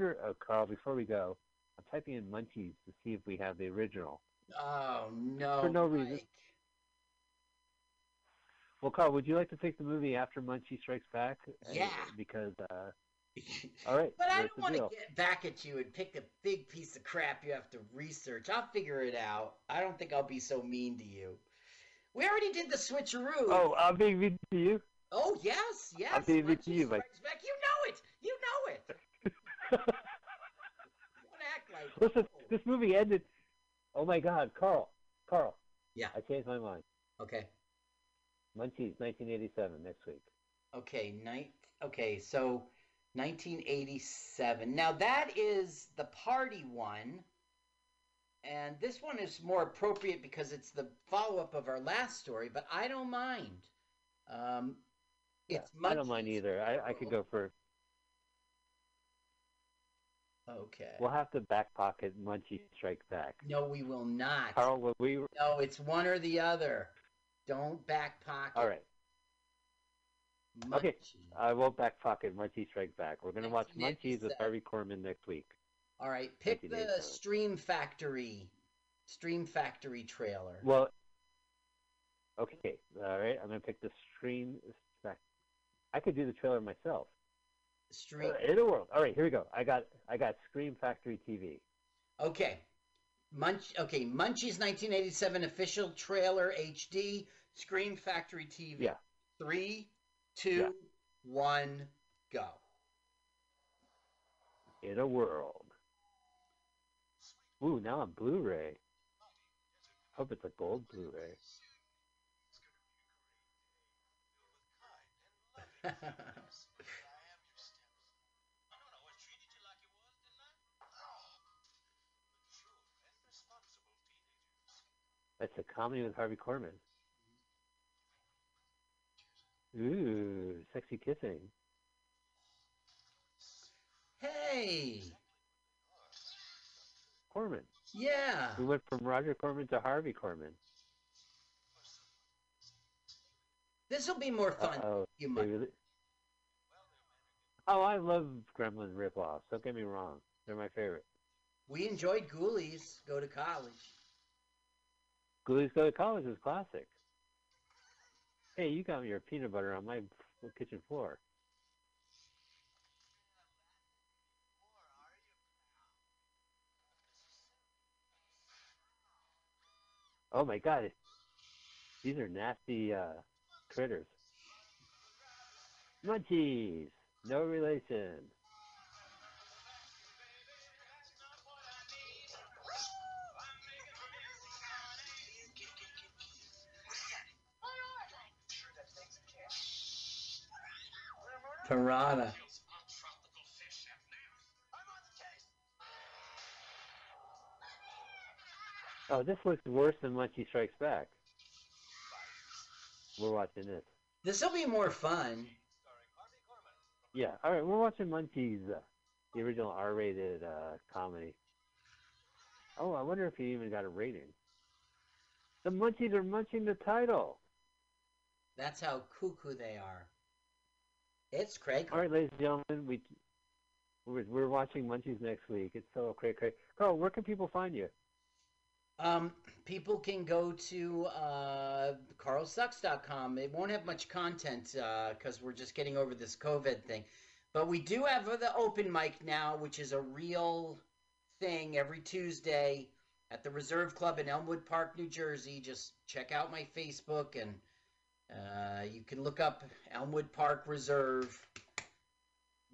uh, Carl, before we go, I'm typing in Munchies to see if we have the original. Oh no! For no reason. Well, Carl, would you like to take the movie after Munchie Strikes Back? Uh, Yeah. Because, uh, all right. But I don't want to get back at you and pick a big piece of crap you have to research. I'll figure it out. I don't think I'll be so mean to you. We already did the switcheroo. Oh, I'm being mean to you. Oh, yes, yes. I'm being mean to you, Mike. Back. You know it. You know it. Don't act like. Listen, oh. this movie ended. Oh my God, Carl, Carl. Yeah. I changed my mind. Okay. Munchies, 1987, next week. Okay. Night. Okay. So, 1987. Now that is the party one. And this one is more appropriate because it's the follow up of our last story, but I don't mind. Um, it's I don't mind either. I, I could go for. Okay. We'll have to back pocket Munchie Strikes Back. No, we will not. Carl, will we? No, it's one or the other. Don't back pocket. All right. Okay. I won't back pocket Munchie Strikes Back. We're gonna watch Munchies 1987. with Harvey Korman next week. All right. Pick the Scream Factory. Scream Factory trailer. Well, okay, all right. I'm gonna pick the stream. I could do the trailer myself. Stream. Uh, in a world. All right, here we go. I got I got Scream Factory TV. Okay. Munch. Okay. Munchies 1987 official trailer HD. Scream Factory TV. Yeah. Three, two, one, go. In a world. Ooh, now on Blu-ray. Hope it's a gold Blu-ray. That's a comedy with Harvey Korman. Ooh, sexy kissing. hey. Corman. Yeah. We went from Roger Corman to Harvey Korman. This will be more fun. Oh, you might. really... Oh, I love Gremlin ripoffs. Don't get me wrong; they're my favorite. We enjoyed Ghoulies. Go to college. Ghoulies Go to College is classic. Hey, you got me your peanut butter on my kitchen floor. Oh my God! These are nasty uh, critters. Munchies, no relation. Piranha. Oh, this looks worse than Munchie Strikes Back. We're watching this. This will be more fun. Yeah, all right, we're watching Munchies, uh, the original R-rated uh, comedy. Oh, I wonder if he even got a rating. The Munchies are munching the title. That's how cuckoo they are. It's Craig. All right, ladies and gentlemen, we we're, we're watching Munchies next week. It's so great, great. Carl, where can people find you? Um, people can go to uh, carlsucks.com. It won't have much content because we're just getting over this COVID thing. But we do have the open mic now, which is a real thing every Tuesday at the Reserve Club in Elmwood Park, New Jersey. Just check out my Facebook and uh, you can look up Elmwood Park Reserve.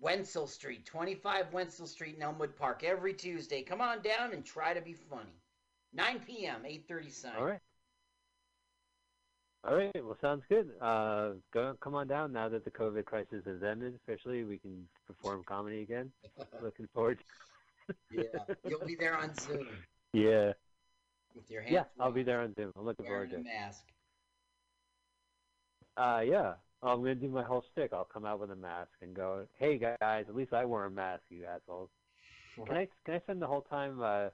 Wenzel Street, 25 Wenzel Street in Elmwood Park every Tuesday. Come on down and try to be funny. 9 p.m., 8.30 sign. All right. All right. Well, sounds good. Uh, go come on down now that the COVID crisis has ended. Officially, we can perform comedy again. Looking forward. yeah, you'll be there on Zoom Yeah. with your hands. Yeah, I'll be there on Zoom. I'm looking forward to it. mask. Uh, yeah. I'm gonna do my whole stick. I'll come out with a mask and go, "Hey guys, at least I wear a mask, you assholes." Can I can I spend the whole time uh,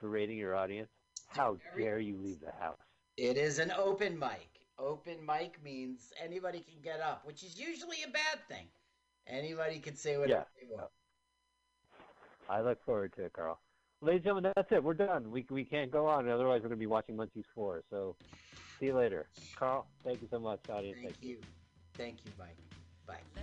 berating your audience? How dare you leave the house? It is an open mic. Open mic means anybody can get up, which is usually a bad thing. Anybody can say whatever Yeah. they want. I look forward to it, Carl. Ladies and gentlemen, that's it. We're done. We we can't go on. Otherwise, we're going to be watching Munchies 4. So, see you later. Carl, thank you so much, audience. Thank, Thank you. you. Thank you, Mike. Bye.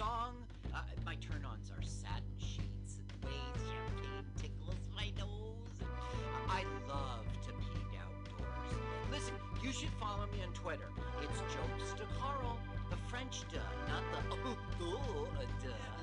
Song. Uh, my turn-ons are satin sheets and ways champagne tickles my nose. I love to peek outdoors. Listen, you should follow me on Twitter. It's jokes to Carl, the French duh, not the oh, oh uh, duh.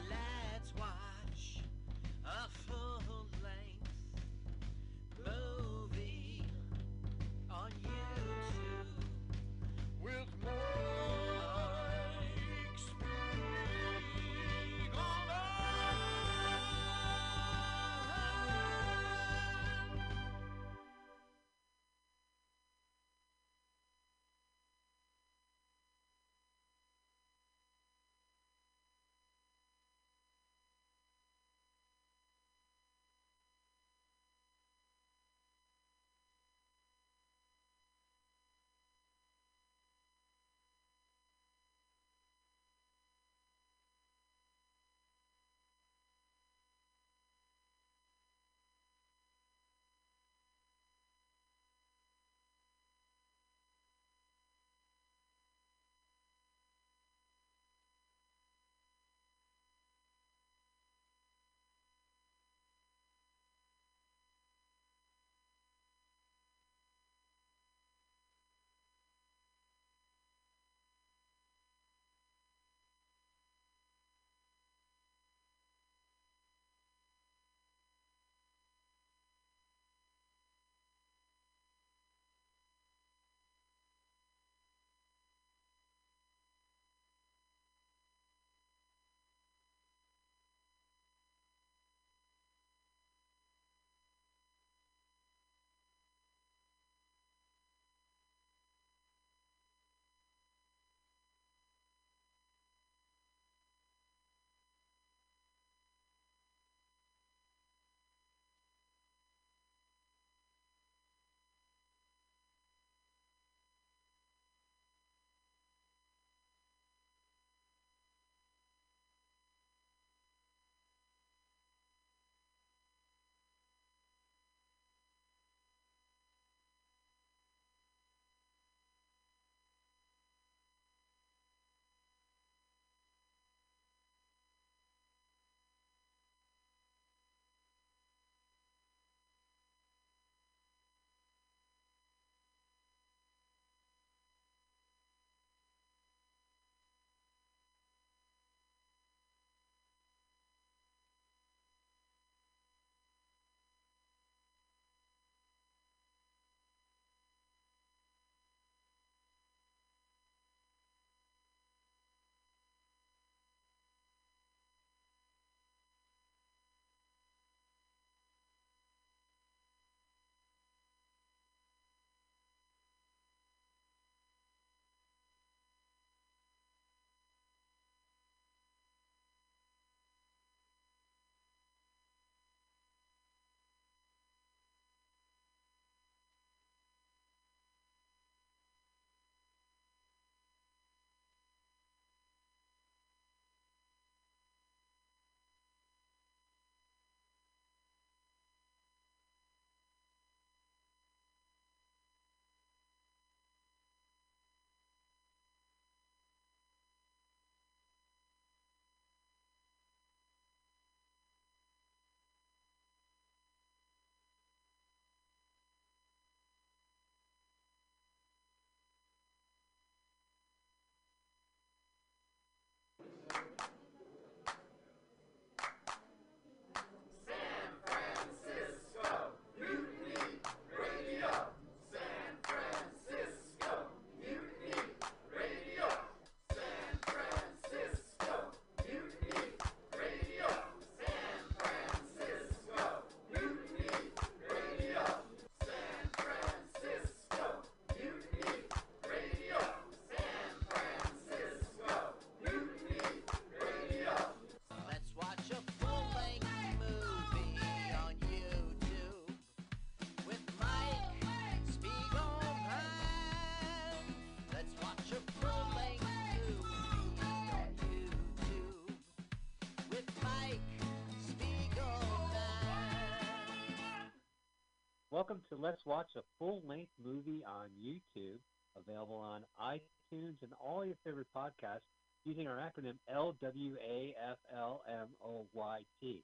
Welcome to Let's Watch a Full Length Movie on YouTube, available on iTunes and all your favorite podcasts using our acronym LWAFLMOYT.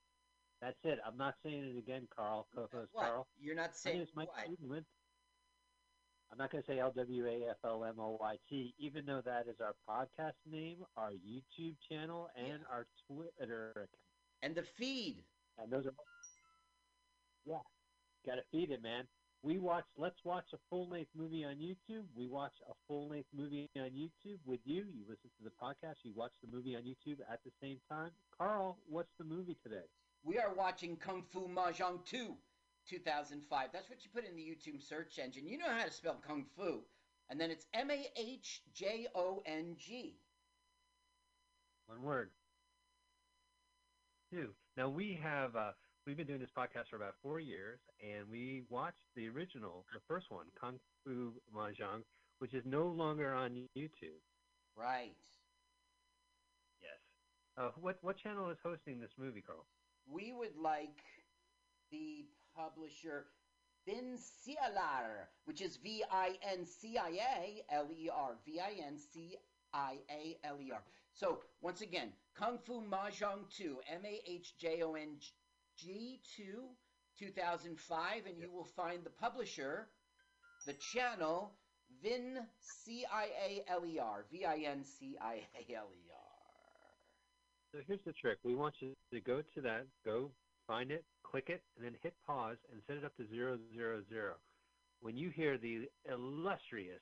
That's it. I'm not saying it again, Carl, co host Carl. You're not saying what? I'm not going to say L-W-A-F-L-M-O-Y-T, even though that is our podcast name, our YouTube channel, and Yeah. our Twitter account. And the feed. And those are, yeah, got to feed it, man. We watch, let's watch a full-length movie on YouTube. We watch a full-length movie on YouTube with you. You listen to the podcast. You watch the movie on YouTube at the same time. Carl, what's the movie today? We are watching Kung Fu Mahjong 2, 2005. That's what you put in the YouTube search engine. You know how to spell Kung Fu. And then it's M A H J O N G. One word. Two. Now we have uh, we've been doing this podcast for about four years, and we watched the original, the first one, Kung Fu Mahjong, which is no longer on YouTube. Right. Yes. Uh, what what channel is hosting this movie, Carl? We would like the publisher Vincialer, which is V I N C I A L E R. V I N C I A L E R. So, once again, Kung Fu Mahjong 2, M A H J O N G 2, 2005, and you will find the publisher, the channel, Vin C I A L E R. V I N C I A L E R. So here's the trick. We want you to go to that, go find it, click it, and then hit pause and set it up to zero zero zero. When you hear the illustrious,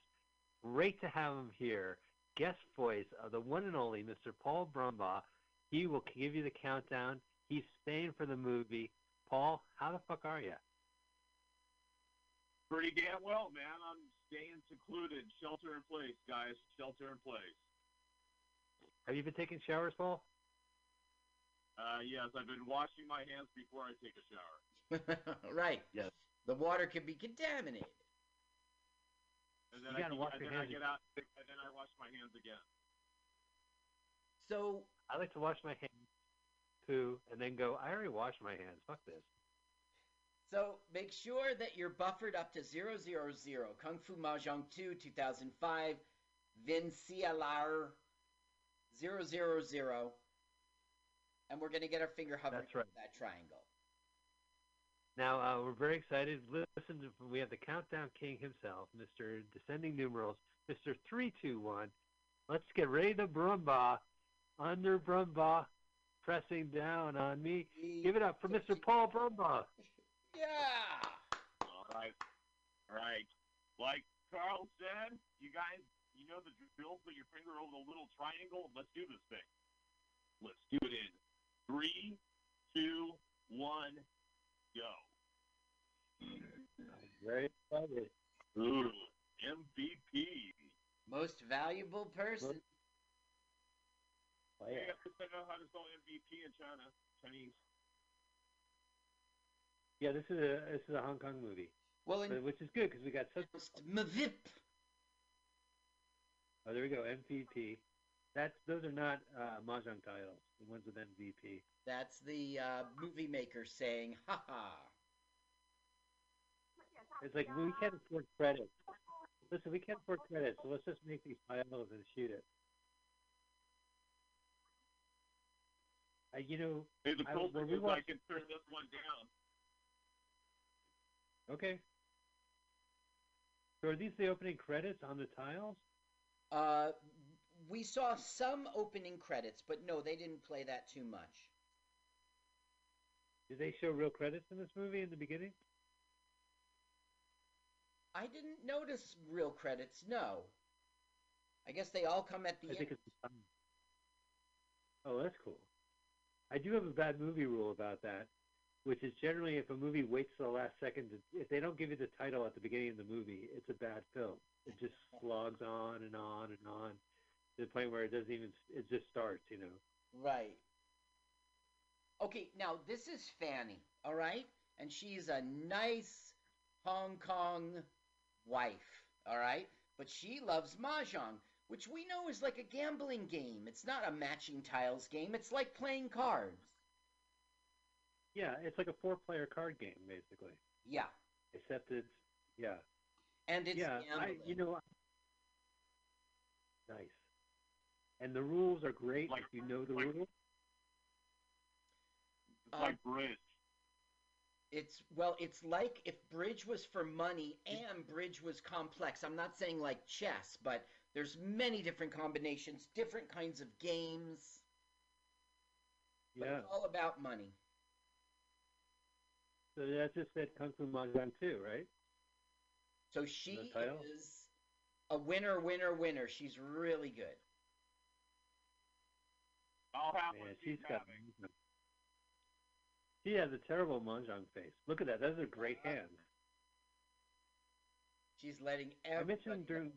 great to have him here, guest voice of the one and only Mr. Paul Brumbaugh, he will give you the countdown. He's staying for the movie. Paul, how the fuck are you? Pretty damn well, man. I'm staying secluded. Shelter in place, guys. Shelter in place. Have you been taking showers, Paul? Uh, yes, I've been washing my hands before I take a shower. right. Yes. The water can be contaminated. And then, You I, gotta wash and your then I get out, and then I wash my hands again. So, I like to wash my hands, poo, and then go, I already washed my hands. Fuck this. so make sure that you're buffered up to 000. Kung Fu Mahjong 2, 2005. Vincialer 000. And we're going to get our finger hovering That's right. that triangle. Now uh, we're very excited. Listen, to, we have the countdown king himself, Mr. Descending Numerals, Mr. Three Two One. Let's get ready to Brumbaugh, under Brumbaugh, pressing down on me. Give it up for Mr. Paul Brumbaugh. Yeah! All right. All right. Like Carl said, you guys, you know the drill. Put your finger over the little triangle. Let's do this thing. Let's do it in three, two, one, go. Very excited. Ooh, MVP. Most valuable person. Hey, yeah. I think I know how to spell MVP in China. Chinese. yeah, this is a this is a Hong Kong movie, Well, in but, which is good because we got such. Mavip. Oh, there we go. MVP. That's those are not uh, mahjong titles. The ones with MVP. That's the uh, movie maker saying, ha ha. It's like we can't afford credits. Listen, we can't afford credits, so let's just make these titles and shoot it. Uh, you know, Hey, the I- when we is I can turn this one down. okay. So are these the opening credits on the tiles? Uh, we saw some opening credits, but no, they didn't play that too much. Did they show real credits in this movie in the beginning? I didn't notice real credits, no. I guess they all come at the I end. think it's. Um, oh, that's cool. I do have a bad movie rule about that, which is generally if a movie waits till the last second, if they don't give you the title at the beginning of the movie, it's a bad film. It just slogs on and on and on to the point where it doesn't even. It just starts, you know. Right. Okay, now this is Fanny, all right? And she's a nice Hong Kong wife, all right? But she loves Mahjong, which we know is like a gambling game. It's not a matching tiles game, it's like playing cards. Yeah, it's like a four-player card game, basically. Yeah. Except it's yeah, And it's yeah. I, you know, nice. And the rules are great Like- if you know the like- rules. It's Um, like bridge. It's well, it's like if bridge was for money and bridge was complex. I'm not saying like chess, but there's many different combinations, different kinds of games. But Yeah. it's all about money. So that just said Kung Fu Mahjong too, right? So she is a winner, winner, winner. She's really good. I'll Man, she's she's got. having. She has a terrible mahjong face. Look at that. That's a great hand. She's letting I mentioned during.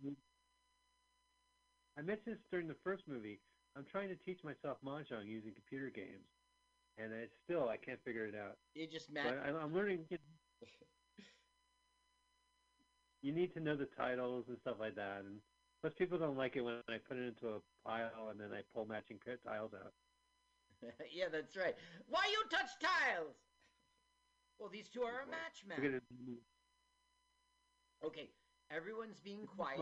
I mentioned this during the first movie. I'm trying to teach myself mahjong using computer games, and I still I can't figure it out. You just match. I, I'm learning. You need to know the titles and stuff like that, and most people don't like it when I put it into a pile and then I pull matching tiles out. yeah, that's right. Why you touch tiles? Well, these two are a match Look at match. it. Okay, everyone's being quiet.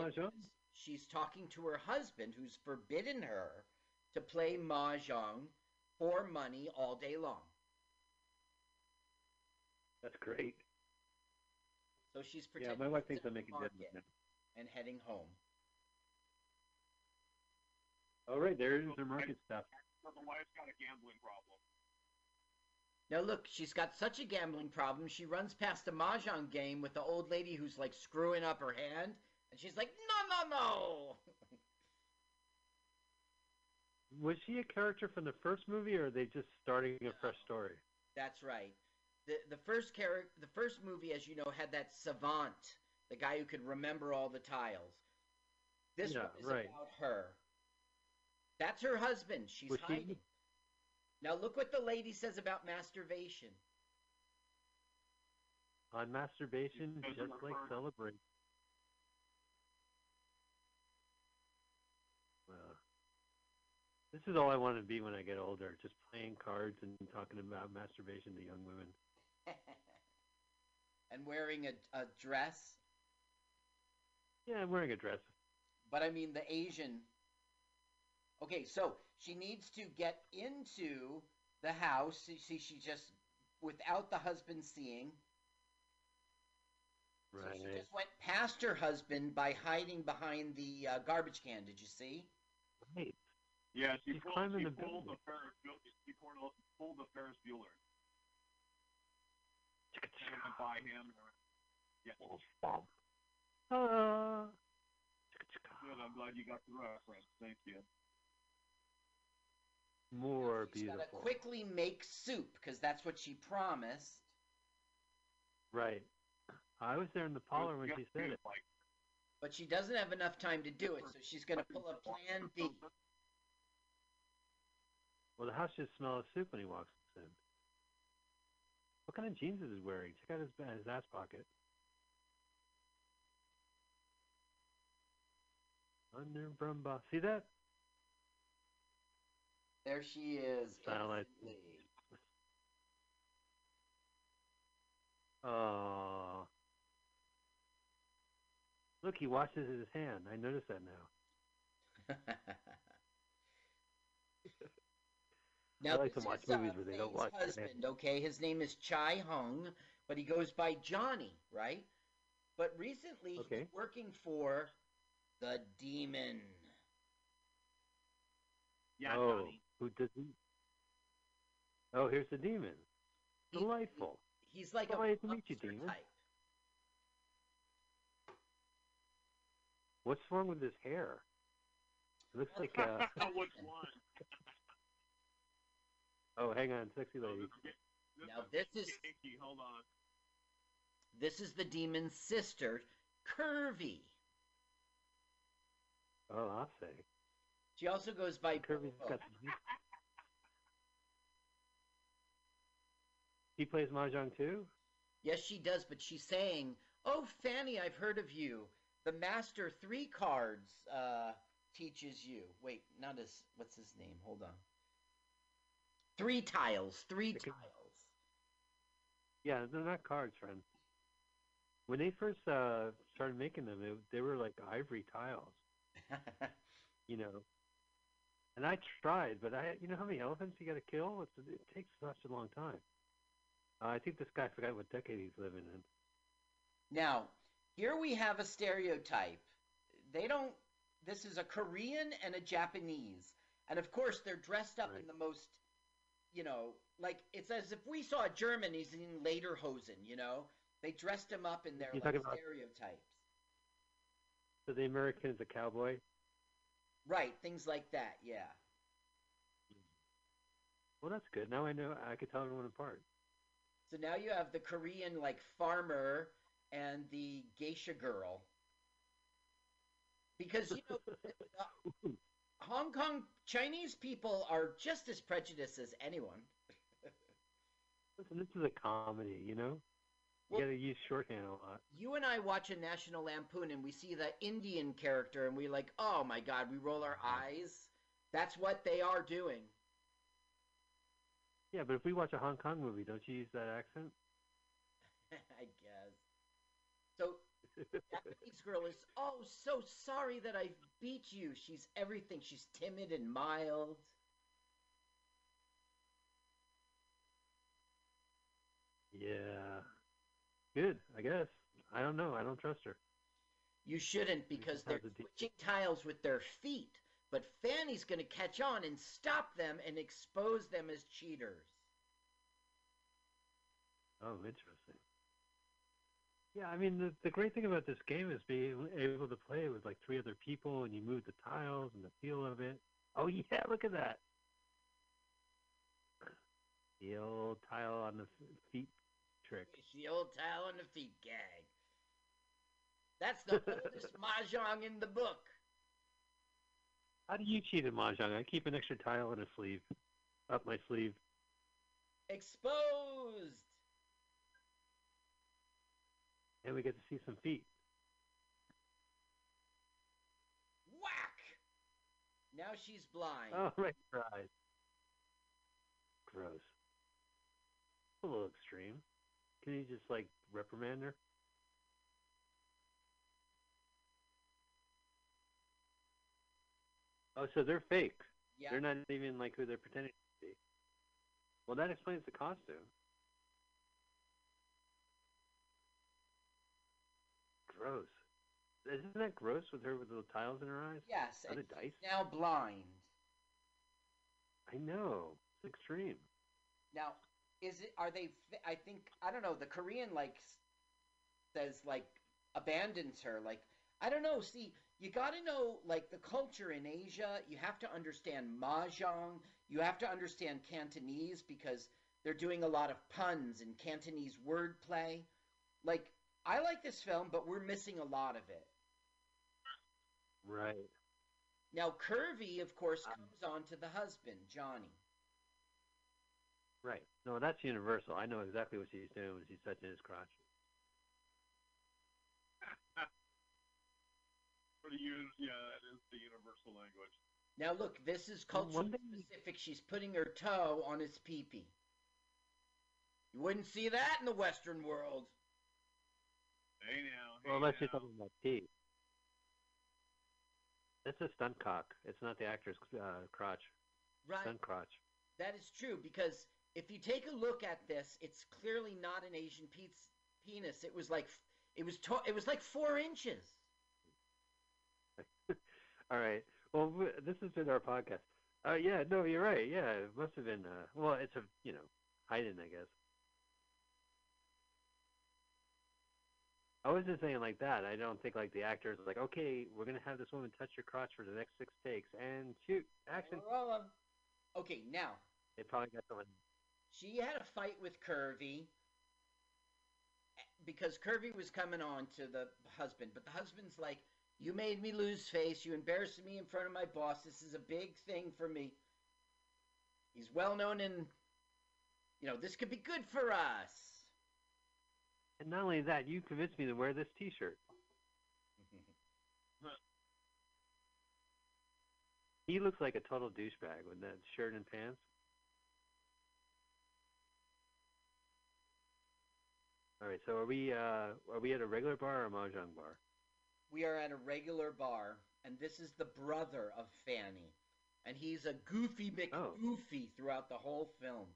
Mahjong? because She's talking to her husband, who's forbidden her to play mahjong for money all day long. That's great. So she's Yeah, my wife thinks I'm making good market now. and heading home. All right, there is her market stuff. So the wife's got a gambling problem. Now look, she's got such a gambling problem. She runs past a mahjong game with the old lady who's like screwing up her hand, and she's like, "No, no, no!" Was she a character from the first movie, or are they just starting a fresh story? That's right. the The first character, the first movie, as you know, had that savant, the guy who could remember all the tiles. This Yeah, one is right. about her. That's her husband. She's Was she- hiding. Now look what the lady says about masturbation. On masturbation, just like celebrate. Well, this is all I want to be when I get older, just playing cards and talking about masturbation to young women. and wearing a, a dress. Yeah, I'm wearing a dress. But I mean the Asian. Okay, so she needs to get into the house. You See, she just without the husband seeing. Right. So she just went past her husband by hiding behind the uh, garbage can. Did you see? Right. Yeah, she She's pulled, climbing she the pulled building. the Ferris Bueller. She pulled, pulled the Ferris Bueller. And went by him. Yeah, Uh, good. I'm glad you got the reference. Thank you. more She's got to quickly make soup because that's what she promised. Right. I was there in the parlor when she said it. But she doesn't have enough time to do it, so she's going to pull a plan B. Well, the house should smell of soup when he walks in. What kind of jeans is he wearing? Check out his, his ass pocket. Under Brumbaugh. See that? There she is. Sound. Oh. Look, he washes his hand. I notice that now. now, I like this to watch is, uh, movies where they don't Faye's wash their husband, okay? His name is Chai Hung, but he goes by Johnny, right? But recently, Okay. he's working for the Demon. yeah, oh, Johnny. who does he? Oh, here's the demon. He- Delightful. He's like Oh, a nice to meet you, monster Demon. type. What's wrong with his hair? It looks like uh Which one? Oh, hang on, sexy lady. this, Now, this is kinky. Hold on. this is the Demon's sister, Curvy. Oh, I'll say. She also goes by Kirby's Bobo. got the... He plays mahjong too. Yes, she does, but she's saying, "Oh, Fanny, I've heard of you. The Master Three Cards uh, teaches you." Wait, not his. What's his name? Hold on. Three tiles. Three tiles. Yeah, they're not cards, friend. when they first uh, started making them, it, they were like ivory tiles, you know. And I tried, but I, you know how many elephants you got to kill? It's, it takes such a long time. Uh, I think this guy forgot what decade he's living in. Now, here we have a stereotype. They don't. This is a Korean and a Japanese, and of course they're dressed up in the most, you know, like it's as if we saw a in lederhosen. You know, they dressed him up in their like, stereotypes. So the American is a cowboy. Right, things like that. Yeah. Well, that's good. Now I know I could tell everyone apart. So now you have the Korean like farmer and the geisha girl. Because you know, Hong Kong Chinese people are just as prejudiced as anyone. Listen, this is a comedy, you know. You Well- got to use shorthand a lot. You and I watch a National Lampoon and we see the Indian character and we like, oh my god, we roll our mm-hmm. eyes. That's what they are doing. Yeah, but if we watch a Hong Kong movie, don't you use that accent? I Japanese girl is oh so sorry that I beat you. She's everything. She's timid and mild. yeah. Good, I guess. I don't know. I don't trust her. You shouldn't because they're switching tiles with their feet. But Fanny's going to catch on and stop them and expose them as cheaters. Oh, interesting. Yeah, I mean, the, the great thing about this game is being able to play with like three other people and you move the tiles and the feel of it. Oh, yeah, look at that. The old tile on the feet trick. It's the old tile on the feet gag. That's the oldest mahjong in the book. How do you cheat at Mahjong? I keep an extra tile in a sleeve, up my sleeve. Exposed. And we get to see some feet. Whack. Now she's blind. Oh, right, her eyes. Gross. A little extreme. Can you just like reprimand her? Oh, so they're fake. yeah. They're not even like who they're pretending to be. Well, that explains the costume. Gross. Isn't that gross with her with little tiles in her eyes? Yes. Are dice? now blind. I know. It's extreme. Now, is it? Are they? I think I don't know. The Korean like says like abandons her. Like I don't know. See, you got to know like the culture in Asia. You have to understand mahjong. You have to understand Cantonese because they're doing a lot of puns and Cantonese wordplay. Like I like this film, but we're missing a lot of it. Right. Now, Curvy, of course, Um, comes on to the husband, Johnny. Right. No, that's universal. I know exactly what she's doing when she's touching his crotch. Pretty use, yeah, that is the universal language. Now look, this is Well, culture specific. She's putting her toe on his pee-pee. You wouldn't see that in the Western world. Hey now. Hey Well, unless you're now. talking about pee. It's a stunt cock. It's not the actor's uh, crotch. Right. Stunt crotch. That is true because if you take a look at this, it's clearly not an Asian pe- penis. It was like it was to- it was like four inches. All right. Well, w- this has been our podcast. Uh, yeah, no, you're right. Yeah, it must have been. Uh, well, it's a you know hiding, I guess. I wasn't saying like that. I don't think like the actors like, okay, we're gonna have this woman touch your crotch for the next six takes and shoot action. Okay, now They probably got someone. she had a fight with Curvy eh, because Curvy was coming on to the husband, but the husband's like, "You made me lose face. You embarrassed me in front of my boss. This is a big thing for me." He's well known in, you know, this could be good for us. And not only that, you convinced me to wear this T-shirt. He looks like a total douchebag with that shirt and pants. All right. So are we uh are we at a regular bar or a mahjong bar? We are at a regular bar, and this is the brother of Fanny, and he's a goofy Oh. Throughout the whole film.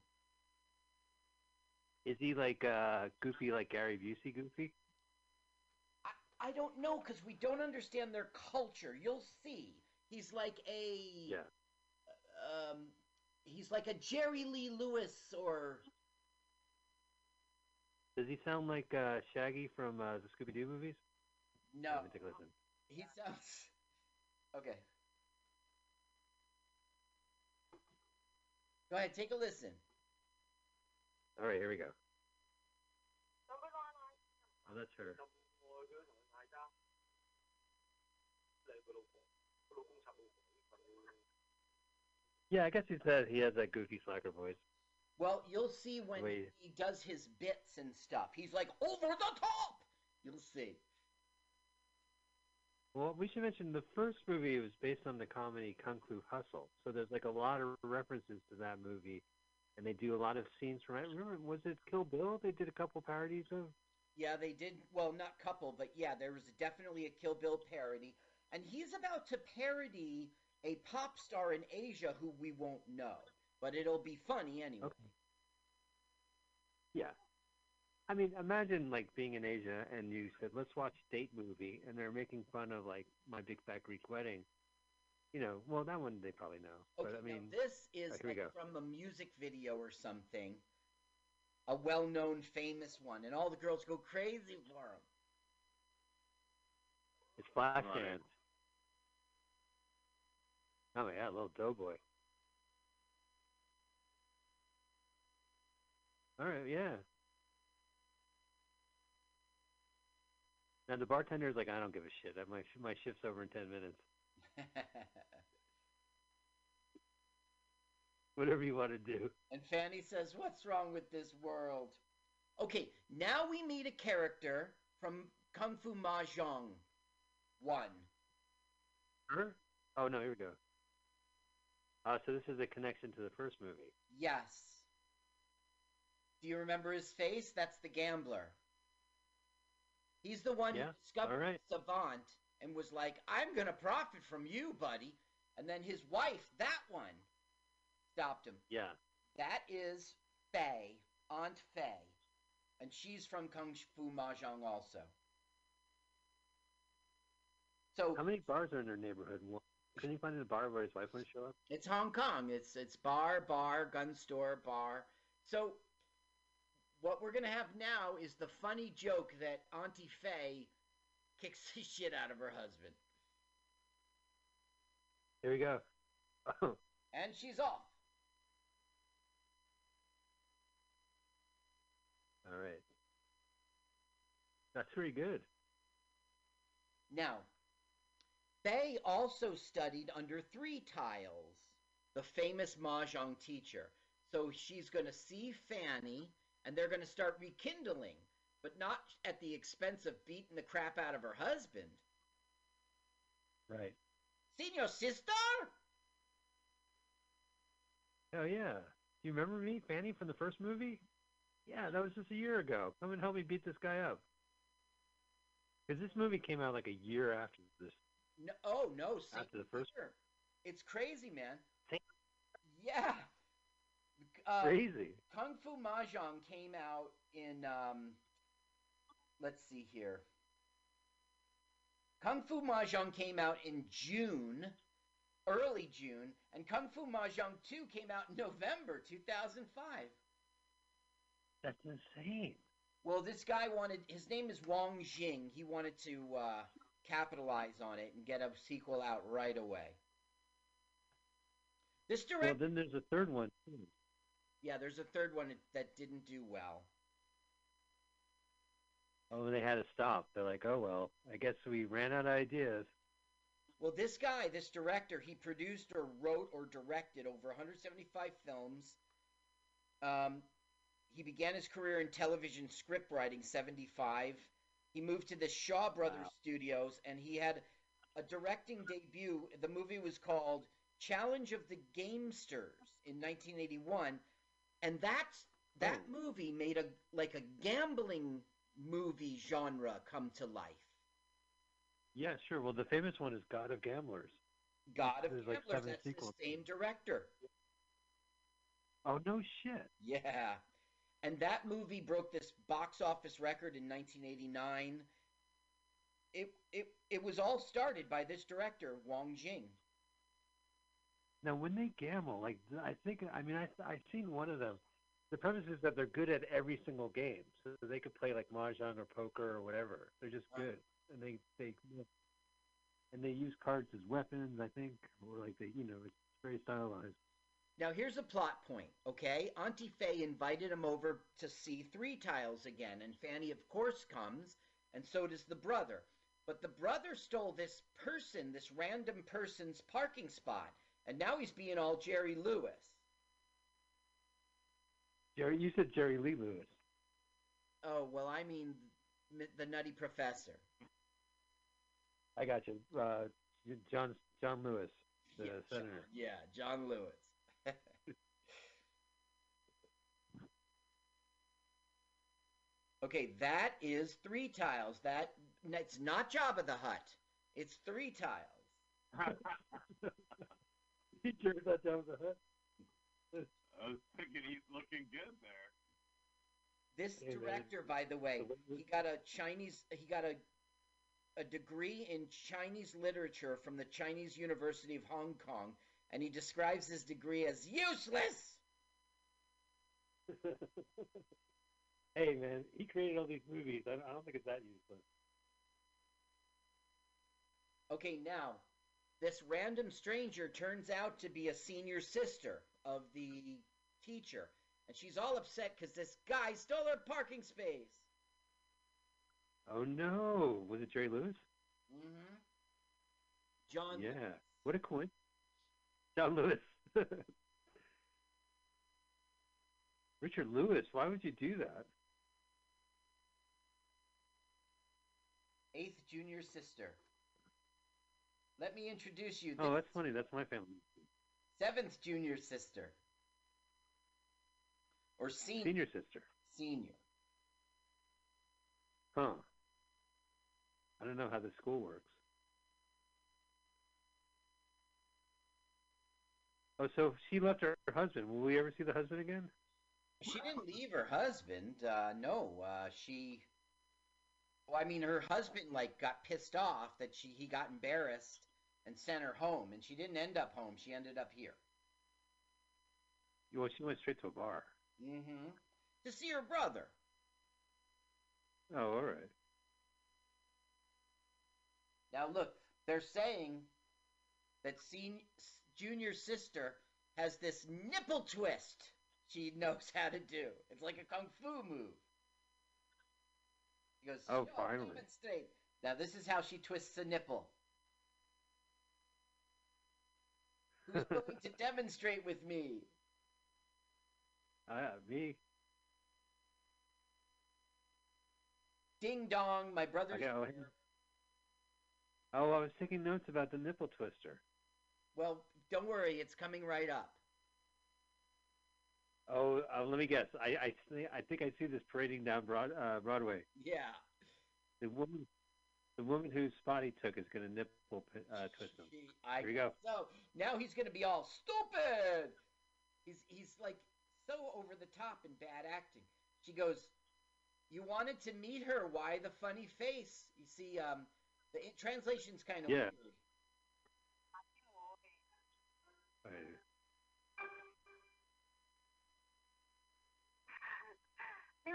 Is he like uh goofy like Gary Busey goofy? I, I don't know because we don't understand their culture. You'll see. He's like a Yeah. um, he's like a Jerry Lee Lewis or Does he sound like uh Shaggy from uh, the Scooby Doo movies? no. Let me take a listen. He sounds okay. Go ahead, take a listen. All right, here we go. Oh, that's her. Yeah, I guess he said he has that goofy slacker voice. Well, you'll see when Wait. he does his bits and stuff. He's like over the top. You'll see. Well, we should mention the first movie was based on the comedy Kung Fu Hustle, so there's like a lot of references to that movie, and they do a lot of scenes from it. Remember, was it Kill Bill? They did a couple parodies of. Yeah, they did. Well, not couple, but yeah, there was definitely a Kill Bill parody, and he's about to parody a pop star in Asia who we won't know, but it'll be funny anyway. Okay. Yeah. I mean, imagine like being in Asia and you said, "Let's watch date movie," and they're making fun of like My Big Fat Greek Wedding. You know, well, that one they probably know, Okay, but I mean, this is here we like from a music video or something, a well-known, famous one, and all the girls go crazy for him. it's Flashdance. Right. Oh yeah, little doughboy. All right, yeah. Now the bartender's like, I don't give a shit. My my shift's over in ten minutes. Whatever you want to do. and Fanny says, "What's wrong with this world?" Okay, now we meet a character from Kung Fu Mahjong One. Her? Oh no, here we go. Uh, so this is a connection to the first movie. Yes. Do you remember his face? That's the gambler. He's the one Yeah, who discovered right. Savant and was like, I'm going to profit from you, buddy. And then his wife, that one, stopped him. Yeah. That is Faye, Aunt Faye. And she's from Kung Fu Mahjong also. So How many bars are in their neighborhood? Couldn't you find a bar where his wife wouldn't show up? It's Hong Kong. It's it's bar, bar, gun store, bar. So what we're gonna have now is the funny joke that Auntie Faye kicks the shit out of her husband, Here we go. And she's off. all right. That's pretty good. Now, Faye also studied under Three Tiles, the famous mahjong teacher. So she's gonna see Fanny, and they're gonna start rekindling, but not at the expense of beating the crap out of her husband. Right. Seen your sister? Oh yeah. Do you remember me, Fanny, from the first movie? Yeah, that was just a year ago. Come and help me beat this guy up. Because this movie came out like a year after this. No, oh no, same After the first- year. It's crazy, man. Same- Yeah. Uh, Crazy. Kung Fu Mahjong came out in um let's see here. Kung Fu Mahjong came out in June, early June, and Kung Fu Mahjong 2 came out in November 2005. That's insane. Well, this guy wanted his name is Wong Jing. He wanted to uh, capitalize on it and get a sequel out right away. This direct. Well, then there's a third one. too. yeah, there's a third one that didn't do well. Oh, they had to stop. They're like, oh well, I guess we ran out of ideas. Well, this guy, this director, he produced or wrote or directed over 175 films. Um, he began his career in television script writing 75. He moved to the Shaw Brothers Wow. Studios and he had a directing debut. The movie was called Challenge of the Gamesters in 1981, and that's that Oh. movie made a like a gambling movie genre come to life. Yeah, sure. Well, the famous one is God of Gamblers. God of There's like Gamblers, seven that's sequels. the same director. Oh no shit. Yeah. And that movie broke this box office record in 1989. It it it was all started by this director, Wong Jing. Now, when they gamble, like I think, I mean, I I've seen one of them. The premise is that they're good at every single game, so they could play like mahjong or poker or whatever. They're just good, and they they and they use cards as weapons. I think, or like they, you know, it's very stylized. Now here's a plot point, okay? Auntie Faye invited him over to see Three Tiles again, and Fanny of course comes, and so does the brother. But the brother stole this person, this random person's parking spot, and now he's being all Jerry Lewis. Jerry, you said Jerry Lee Lewis. Oh, well, I mean the Nutty Professor. I got you. Uh, John John Lewis, the yeah, John, senator. yeah, John Lewis. okay, that is three tiles. That it's not Jabba the Hutt. It's three tiles. he turned that down the head. I was thinking he's looking good there. This Hey, man. director, by the way, So what was- he got a Chinese. He got a a degree in Chinese literature from the Chinese University of Hong Kong, and he describes his degree as useless. hey man, he created all these movies. I, I don't think it's that useless. Okay, now, this random stranger turns out to be a senior sister of the teacher, and she's all upset because this guy stole her parking space. Oh no, was it Jerry Lewis? Mm-hmm. John. Yeah. What a coincidence. John Lewis. Richard Lewis, why would you do that? Eighth junior sister. Let me introduce you. Oh, that's funny. That's my family. Seventh junior sister. Or senior. Senior sister. Senior. Huh. I don't know how the school works. Oh, so she left her, her husband. Will we ever see the husband again? She didn't leave her husband. Uh, no, uh, she. Well, I mean, her husband like got pissed off that she he got embarrassed and sent her home, and she didn't end up home. She ended up here. Well, she went straight to a bar. Mm-hmm. To see her brother. Oh, all right. Now look, they're saying that sen- junior sister has this nipple twist she knows how to do. It's like a kung fu move. He goes, Oh, finally." Now this is how she twists a nipple. Who's willing to demonstrate with me? Ah, me. Ding dong, my brother's Okay, oh. Oh, I was taking notes about the nipple twister. Well, don't worry, it's coming right up. Oh, uh, let me guess. I I, I think I see this parading down Broad, uh, Broadway. Yeah. The woman, the woman whose spot he took is going to nipple uh, twist him. She- I Here we go. So now he's gonna be all stupid. He's he's like so over the top in bad acting. She goes, "You wanted to meet her. Why the funny face?" You see, um, the i- translation's kind of Yeah. weird. Right.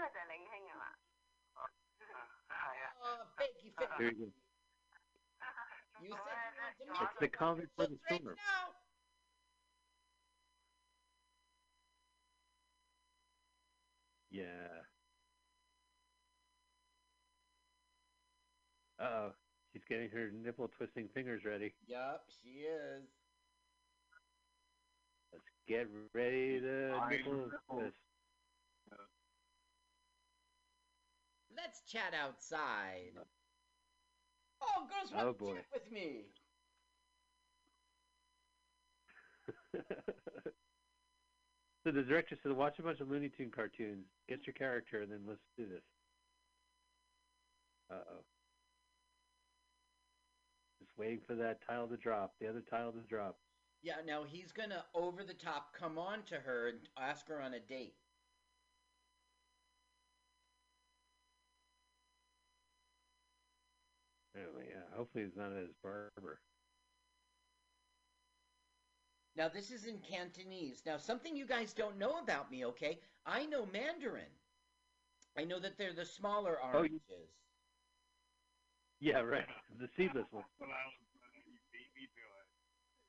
Oh, fakey face. Here you go. You said you wanted to meet It's the her. comic for the Looks right storm. now. Yeah. Uh oh. She's getting her nipple twisting fingers ready. Yup, she is. Let's get ready to I nipple know. twist. Let's chat outside. Oh, girls want Oh, to boy. with me. so the director said, watch a bunch of Looney Tune cartoons, get your character, and then let's do this. Uh oh. Just waiting for that tile to drop. The other tile to drop. Yeah, now he's gonna over the top come on to her and ask her on a date. Anyway, yeah. Hopefully, he's not his barber. Now this is in Cantonese. Now something you guys don't know about me, okay? I know Mandarin. I know that they're the smaller Oh, oranges. you- Yeah, right. The seedless one. That's I was. You beat me to it.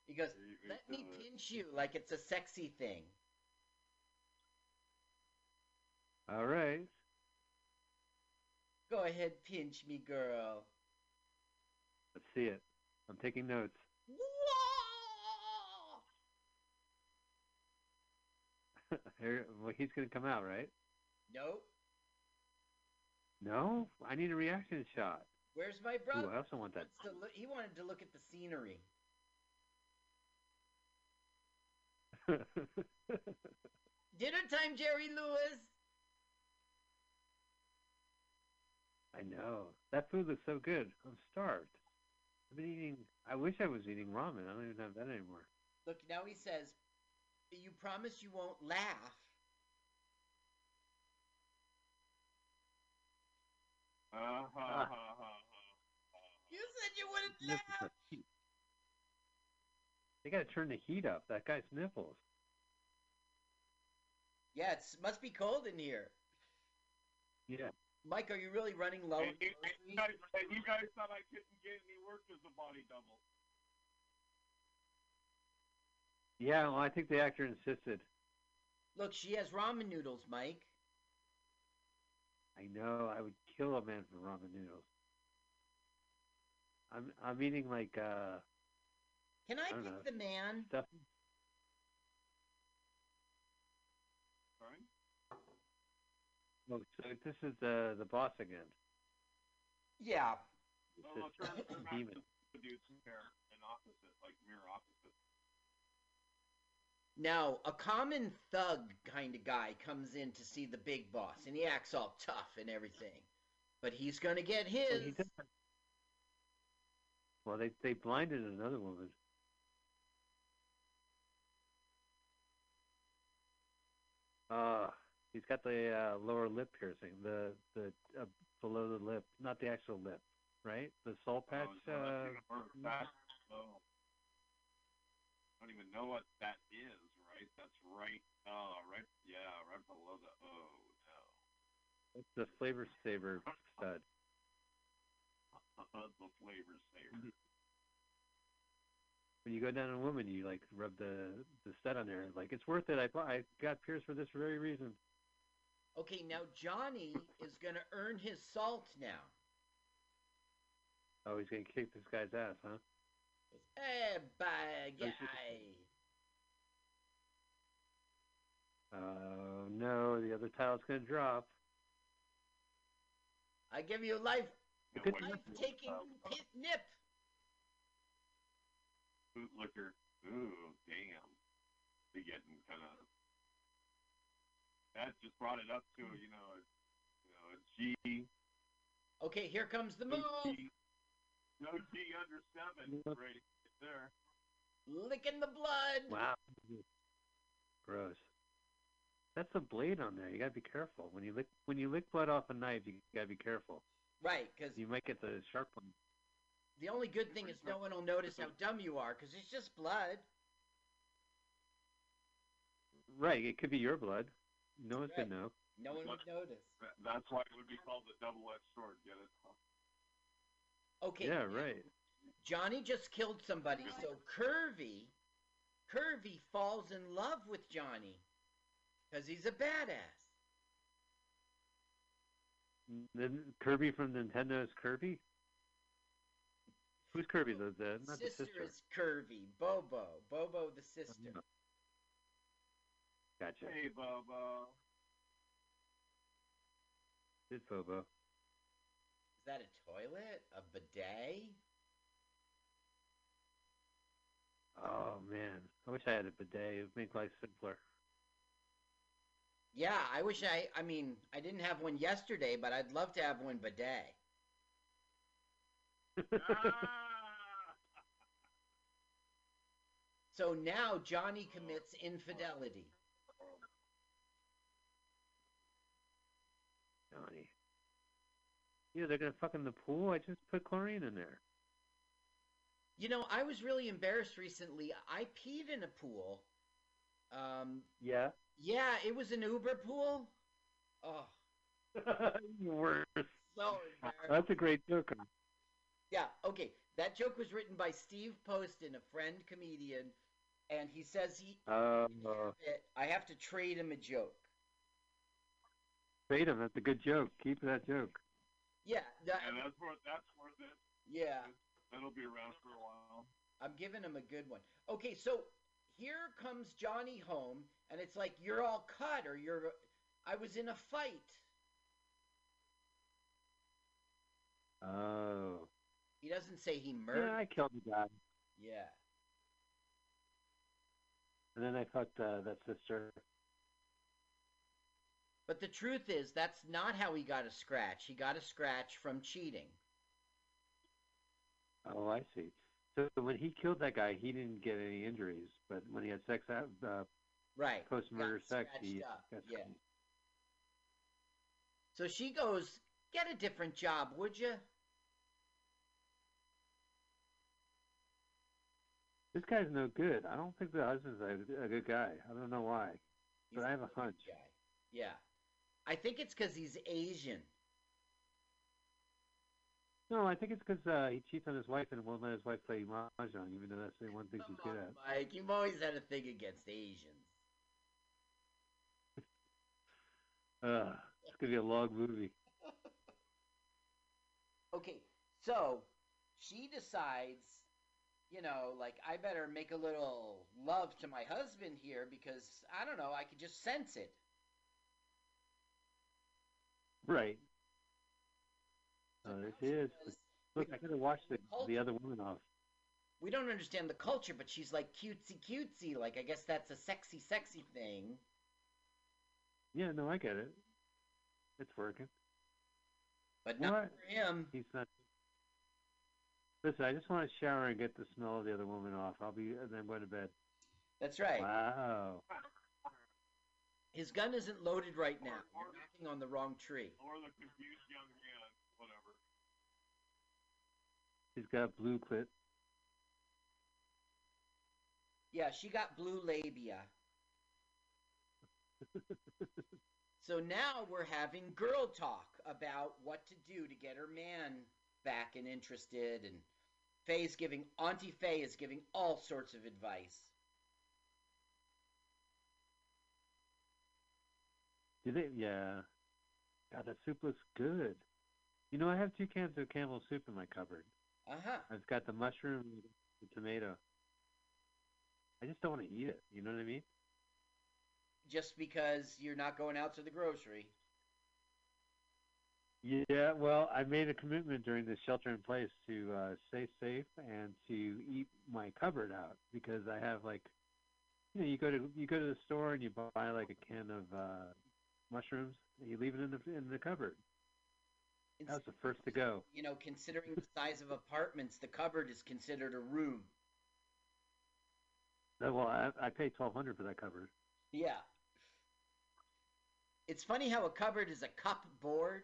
He goes, "Let me pinch you like it's a sexy thing." All right. Go ahead, pinch me, girl. Let's see it. I'm taking notes. Here, well, he's gonna come out, right? Nope. No, I need a reaction shot. Where's my Ooh, brother? I also want that. Look- he wanted to look at the scenery. Dinner time, Jerry Lewis. I know that food looks so good. I'm starved. I've been eating. I wish I was eating ramen. I don't even have that anymore. Look, now he says, "You promise you won't laugh." Uh, ha, ha, ha, ha. You said you wouldn't laugh. They gotta turn the heat up. That guy's nipples. Yeah, it must be cold in here. Yeah. Mike, are you really running low? And on you, and you guys, and you guys thought I couldn't get any work as a body double. Yeah. Well, I think the actor insisted. Look, she has ramen noodles, Mike. I know. I would kill a man for ramen noodles. I'm I'm eating like uh Can I, I pick know. the man? stuff. Sorry? Oh, so this is the the boss again. Yeah. This Well, we'll is turn demon. to dudes pair and opposite, like. Now, a common thug kind of guy comes in to see the big boss, and he acts all tough and everything. But he's gonna get Well, his. he Well, they they blinded another woman. Uh, he's got the uh, lower lip piercing, the the uh, below the lip, not the actual lip, right? The soul patch. Oh, uh, that's even worse. That- oh. I don't even know what that is, right? That's right. Oh, right. Yeah, right below the. Oh no. it's the flavor saver stud. the flavor saver. When you go down on a woman, you like rub the the stud on there. Like it's worth it. I I got pierced for this very reason. Okay, now Johnny is gonna earn his salt now. Oh, he's gonna kick this guy's ass, huh? Hey, bye, Oh, guy. Oh no, the other tile's gonna drop. I give you life, Yeah, Good life taking uh, pit nip. bootlicker. Ooh, damn. They getting kind of. That just brought it up to you know, a, you know, a G. Okay, here comes the No move. G, no G under seven right there. Licking the blood. Wow. Gross. That's a blade on there. You gotta be careful when you lick when you lick blood off a knife. You gotta be careful. Right, because You might get the sharp one. the only good thing is no one will notice how dumb you are, because it's just blood. Right. It could be your blood. No one's Right. gonna know. No one would notice. That's why it would be called the double-edged sword. Get it? Okay. Yeah. Right. Johnny just killed somebody, so Curvy, Curvy falls in love with Johnny, because he's a badass. Then Kirby from Nintendo is Kirby. Who's Kirby? The the not sister, the sister. is Curvy. Bobo. Bobo the sister. Gotcha. Hey, Bubba. Did Bobo. Is that a toilet? A bidet? Oh man, I wish I had a bidet. It would make life simpler. Yeah, I wish I. I mean, I didn't have one yesterday, but I'd love to have one bidet. ah! So now Johnny commits infidelity. Johnny. Yeah, they're gonna fuck in the pool. I just put chlorine in there. You know, I was really embarrassed recently. I peed in a pool. Um, Yeah. yeah, it was an Uber pool. Oh, Worse. so. That's a great joke. Yeah, okay. That joke was written by Steve Poston, a friend comedian, and he says he. Uh, I have to trade him a joke. Trade. That's a good joke. Keep that joke. Yeah, that, and that's worth that's worth it. yeah. That'll be around for a while. I'm giving him a good one. Okay, so here comes Johnny home, and it's like you're all cut, or you're. I was in a fight. Oh. He doesn't say he murdered. Yeah, I killed the guy, Yeah. and then I fucked uh, that sister. But the truth is, that's not how he got a scratch. He got a scratch from cheating. Oh, I see. So when he killed that guy, he didn't get any injuries, but when he had sex out, uh, Right. post-murder sex, he up, got yeah. So she goes, "Get a different job, would you?" This guy's no good. I don't think the husband's a, a good guy. I don't know why, but I have a hunch. guy. Yeah. I think it's because he's Asian. No, I think it's because uh, he cheats on his wife and won't let his wife play mahjong, even though that's the one thing she's Come good at. Mike, you've always had a thing against Asians. Uh, it's gonna be a long movie. Okay, so she decides, you know, like I better make a little love to my husband here because I don't know, I could just sense it. Right. Oh, uh, there she is. says, Look, I gotta watch the the other woman off. we don't understand the culture, but she's like cutesy cutesy. Like I guess that's a sexy sexy thing. Yeah, no, I get it. It's working. But not What? for him. He's not. Listen, I just want to shower and get the smell of the other woman off. I'll be, and then go to bed. That's right. Wow. His gun isn't loaded right now. You're knocking on the wrong tree. Or the confused young man, whatever. He's got blue clit. Yeah, she got blue labia. So now we're having girl talk about what to do to get her man back and interested. And Faye's giving, Auntie Faye is giving all sorts of advice. Do they? Yeah. God, that soup looks good. You know, I have two cans of Campbell soup in my cupboard. Uh huh. I've got the mushroom, the tomato. I just don't want to eat it. You know what I mean? Just because you're not going out to the grocery. Yeah. Well, I made a commitment during the shelter in place to uh, stay safe and to eat my cupboard out because I have like, you know, you go to you go to the store and you buy like a can of uh, mushrooms you leave it in the in the cupboard. It's, That was the first to go. you know, considering the size of apartments, the cupboard is considered a room. Uh, Well, I, I paid twelve hundred for that cupboard. Yeah. It's funny how a cupboard is a cupboard.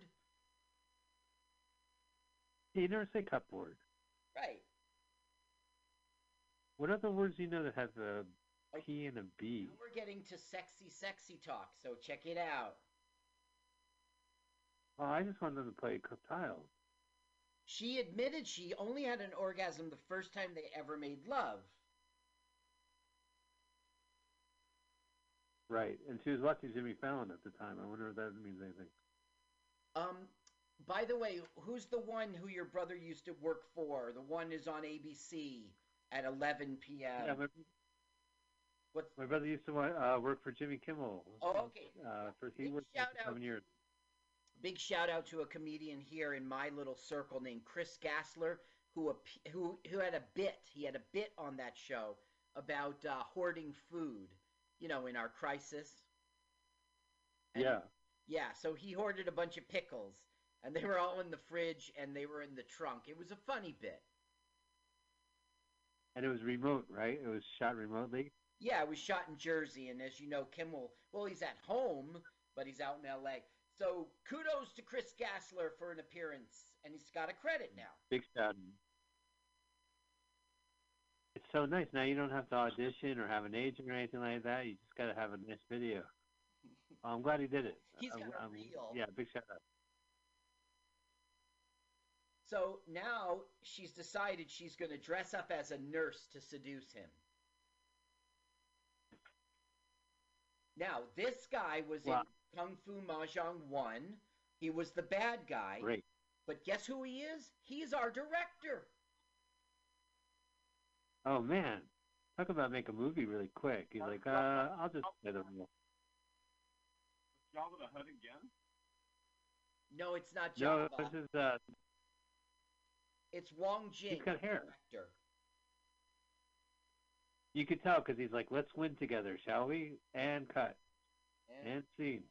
You never say cupboard. Right. What other words do you know that have a Okay. P and a B? Now we're getting to sexy, sexy talk, so check it out. Oh, I just wanted them to play tiles. She admitted she only had an orgasm the first time they ever made love. Right, and she was watching Jimmy Fallon at the time. I wonder if that means anything. Um, by the way, who's the one who your brother used to work for? The one is on ABC at 11 p.m. yeah, my, What's my brother used to uh, work for Jimmy Kimmel. Oh, okay. Uh, for he Big worked for shout seven out. years. big shout out to a comedian here in my little circle named Chris Gassler, who who who had a bit. He had a bit on that show about uh, hoarding food. You know, in our crisis. And- Yeah, Yeah, so he hoarded a bunch of pickles, and they were all in the fridge and they were in the trunk. It was a funny bit. And it was remote, right? It was shot remotely. Yeah, it was shot in Jersey, and as you know, Kimmel, well, he's at home, but he's out in L.A. So kudos to Chris Gassler for an appearance, and he's got a credit now. Big shot. It's so nice. Now you don't have to audition or have an agent or anything like that. You just got to have a nice video. Well, I'm glad he did it. He's I'm- got a I'm- reel. Yeah, big shout out. So now she's decided she's going to dress up as a nurse to seduce him. Now, this guy was Wow. in Kung Fu Mahjong 1. He was the bad guy. Great. But guess who he is? He's our director. Oh man, talk about make a movie really quick. He's like, uh, I'll just play the role. Jabba the Hutt again? No, it's not No, this is uh, It's Wong Jing, He's got hair. director. You could tell because he's like, let's win together, shall we? And cut And and scene.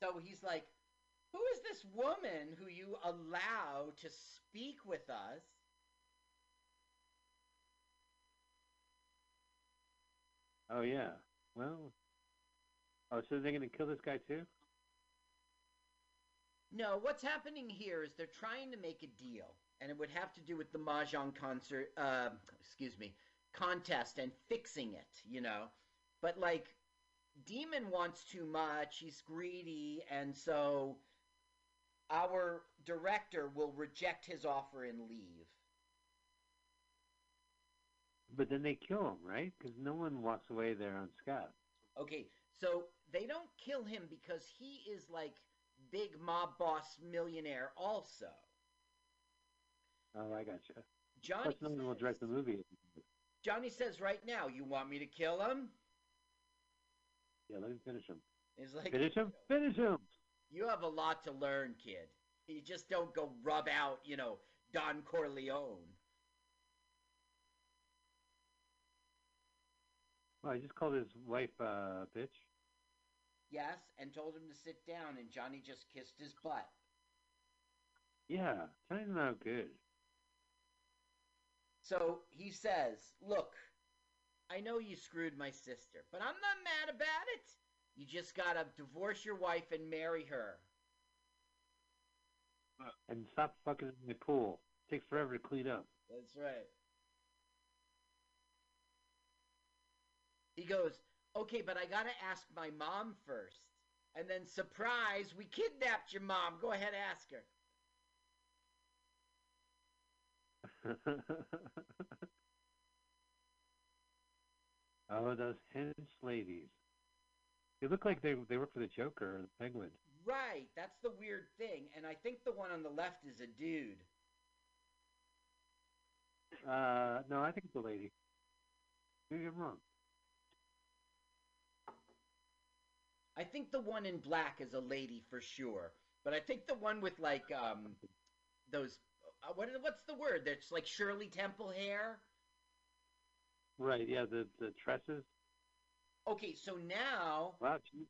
so he's like, Who is this woman who you allow to speak with us? Oh yeah. Well. Oh, so they're gonna kill this guy too? No, what's happening here is they're trying to make a deal, and it would have to do with the mahjong concert. Uh, excuse me, contest and fixing it. You know, but like, Demon wants too much. He's greedy, and so our director will reject his offer and leave. But then they kill him, right? Because no one walks away there on Scott. Okay, so they don't kill him because he is like big mob boss millionaire also. Oh, I gotcha. Johnny Plus, will direct the movie. Johnny says right now, "You want me to kill him?" Yeah, let me finish him. He's like, Finish him. Finish him. "You have a lot to learn, kid. You just don't go rub out, you know, Don Corleone." Well, I just called his wife uh, bitch. Yes, and told him to sit down, and Johnny just kissed his butt. Yeah, Johnny's not good. So he says, Look, I know you screwed my sister, but I'm not mad about it. You just gotta divorce your wife and marry her. Uh, and stop fucking in the pool. takes forever to clean up. That's right. He goes, Okay, but I gotta ask my mom first. And then, surprise, we kidnapped your mom. Go ahead, ask her. oh, those hench ladies. They look like they they work for the Joker or the Penguin. Right, that's the weird thing. And I think the one on the left is a dude. Uh, no, I think it's a lady. Maybe I'm wrong. I think the one in black is a lady for sure. But I think the one with like um those uh, what what's the word? That's like Shirley Temple hair. Right, yeah, the the tresses. Okay, so now Wow, she,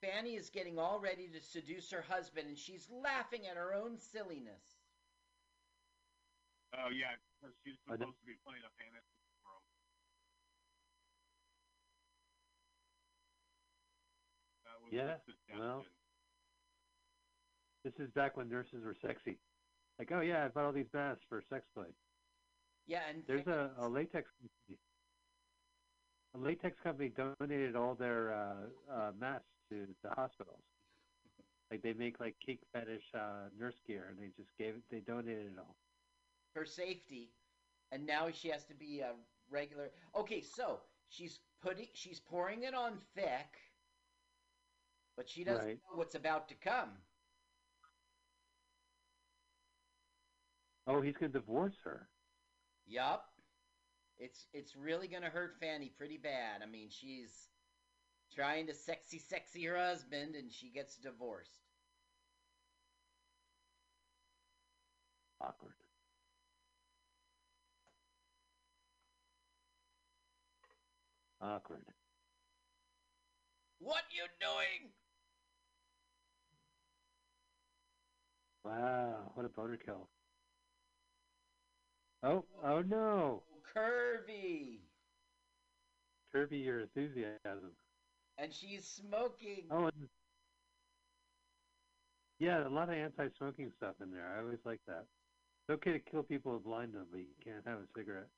Fanny is getting all ready to seduce her husband, and she's laughing at her own silliness. Oh yeah, because she's supposed to be playing a fantasy world. That was Yeah, well. this is back when nurses were sexy. Like, oh yeah, I bought all these masks for sex play. Yeah, and There's a, a latex company. A latex company donated all their uh, uh, masks to the hospitals. Like they make like kink fetish uh, nurse gear, and they just gave it. They donated it all. her safety, and now she has to be a regular. Okay, so she's putting, she's pouring it on thick, but she doesn't Right. know what's about to come. Oh, he's gonna divorce her. Yup. It's it's really gonna hurt Fanny pretty bad. I mean, she's trying to sexy sexy her husband, and she gets divorced. Awkward. Awkward. What you doing? Wow, what a boner kill. Oh, oh no. Curvy. Curvy, your enthusiasm. and she's smoking. Oh, and yeah, a lot of anti-smoking stuff in there. I always like that. It's okay to kill people with blindness, but you can't have a cigarette.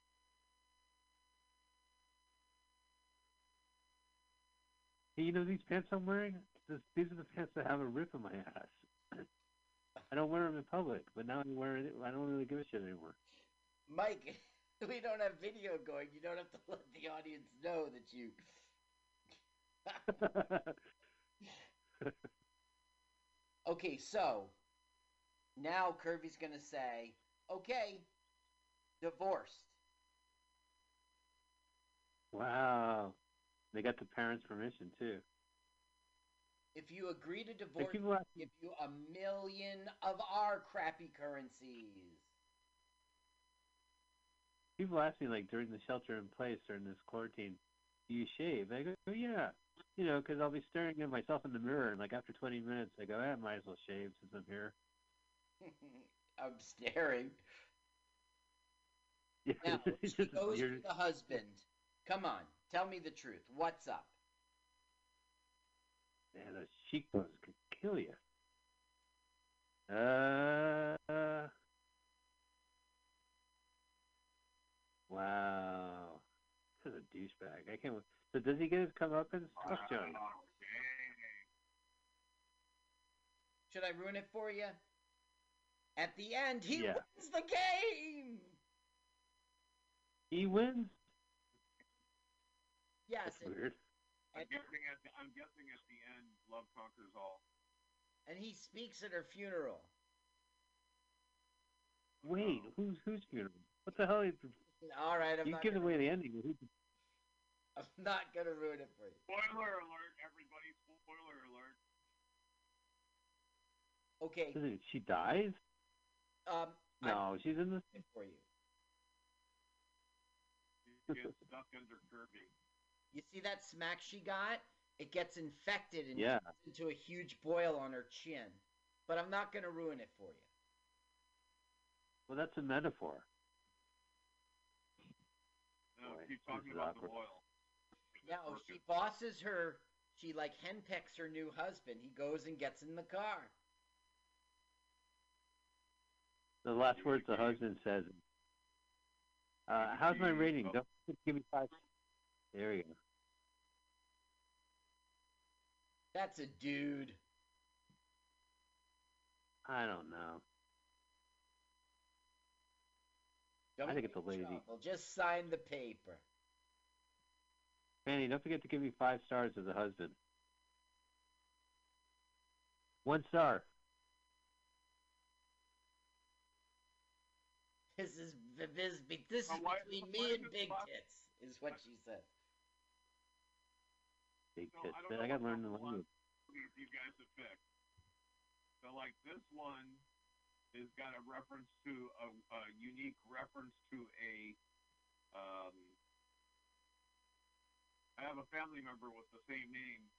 Hey, you know these pants I'm wearing? This, these are the pants that have a rip in my ass. I don't wear them in public, but now I'm wearing it. I don't really give a shit anymore. Mike, we don't have video going. You don't have to let the audience know that you. Okay, so now Kirby's gonna say, "Okay, divorced." wow, they got the parents' permission too. If you agree to divorce, ask, give you a million of our crappy currencies. People ask me like during the shelter in place during this quarantine, do you shave? I go, oh, yeah, you know, because I'll be staring at myself in the mirror, and like after 20 minutes, I go, I might as well shave since I'm here. I'm staring. Yeah, Now she goes to the husband. Come on, tell me the truth. What's up? Man, those cheekbones could kill you. Uh, wow, this is a douchebag. I can't. So does he get his comeuppance? Fuck Johnny. Oh, dang. Should I ruin it for you? At the end, he Yeah. wins the game. He wins. Yes, That's and, weird. I'm and, guessing at the, I'm guessing at the end, love conquers all. and he speaks at her funeral. Wait, oh. who's who's funeral? What the hell? Is, All right, I'm you not, give away the ending. I'm not gonna ruin it for you. Spoiler alert, everybody! Spoiler alert. Okay, Is it, she dies? um, I No, she's in the. ruined it for you. She gets stuck under Kirby. You see that smack she got? It gets infected and Yeah. turns into a huge boil on her chin. But I'm not gonna ruin it for you. Well, that's a metaphor. No, Boy, keep talking is about the awkward. boil. Now she bosses her. She like henpecks her new husband. He goes and gets in the car. The last words the husband says. Uh, how's my rating? Don't give me five. There you go. That's a dude. I don't know. Don't I think it's a in lady. trouble. Just sign the paper. Fanny, don't forget to give me five stars as a husband. One star. This is this, this is between me and Big five- Tits, is what she said. Big So, tits. I Man, I gotta what learn the number language. These you guys have picked. So, like this one has got a reference to a, a unique reference to a. Um, I have a family member with the same name,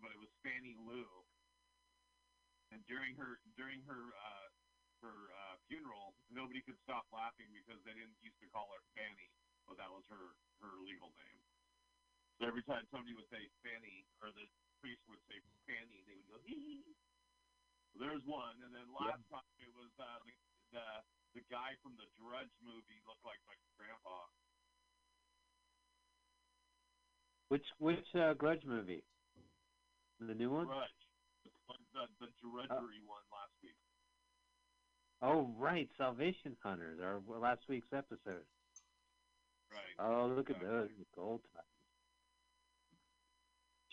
but it was Fanny Lou. And during her during her uh, her uh, funeral, nobody could stop laughing because they didn't used to call her Fanny, but that was her her legal name. So every time somebody would say Fanny, or the priest would say Fanny, they would go hee hee. There's one, and then last time it was uh, the, the the guy from the Drudge movie looked like my grandpa. Which which uh, Grudge movie? The new one? Drudge, the the, the drudgery one last week. Oh right, Salvation Hunters, our last week's episode. Right. Oh, look at those gold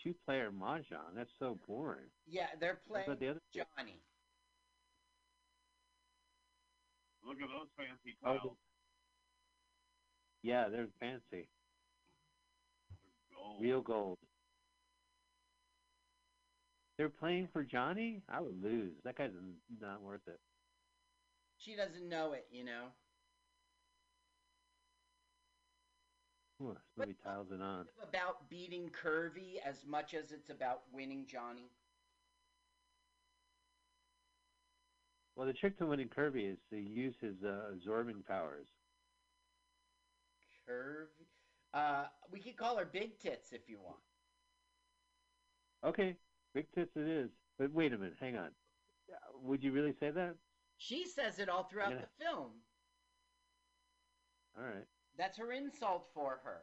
titles. Two-player mahjong. That's so boring. Yeah, they're playing thought the other. Johnny. Look at those fancy Oh, tiles. Yeah, they're fancy. Gold. Real gold. They're playing for Johnny? I would lose. That guy's not worth it. She doesn't know it, you know. Ooh, this movie tiles it on. It's about beating Curvy as much as it's about winning Johnny. Well, the trick to winning Curvy is to use his uh, absorbing powers. Curvy, Uh, we could call her Big Tits if you want. Okay, big tits it is. But wait a minute, hang on. Uh, Would you really say that? She says it all throughout Yeah. the film. All right. That's her insult for her.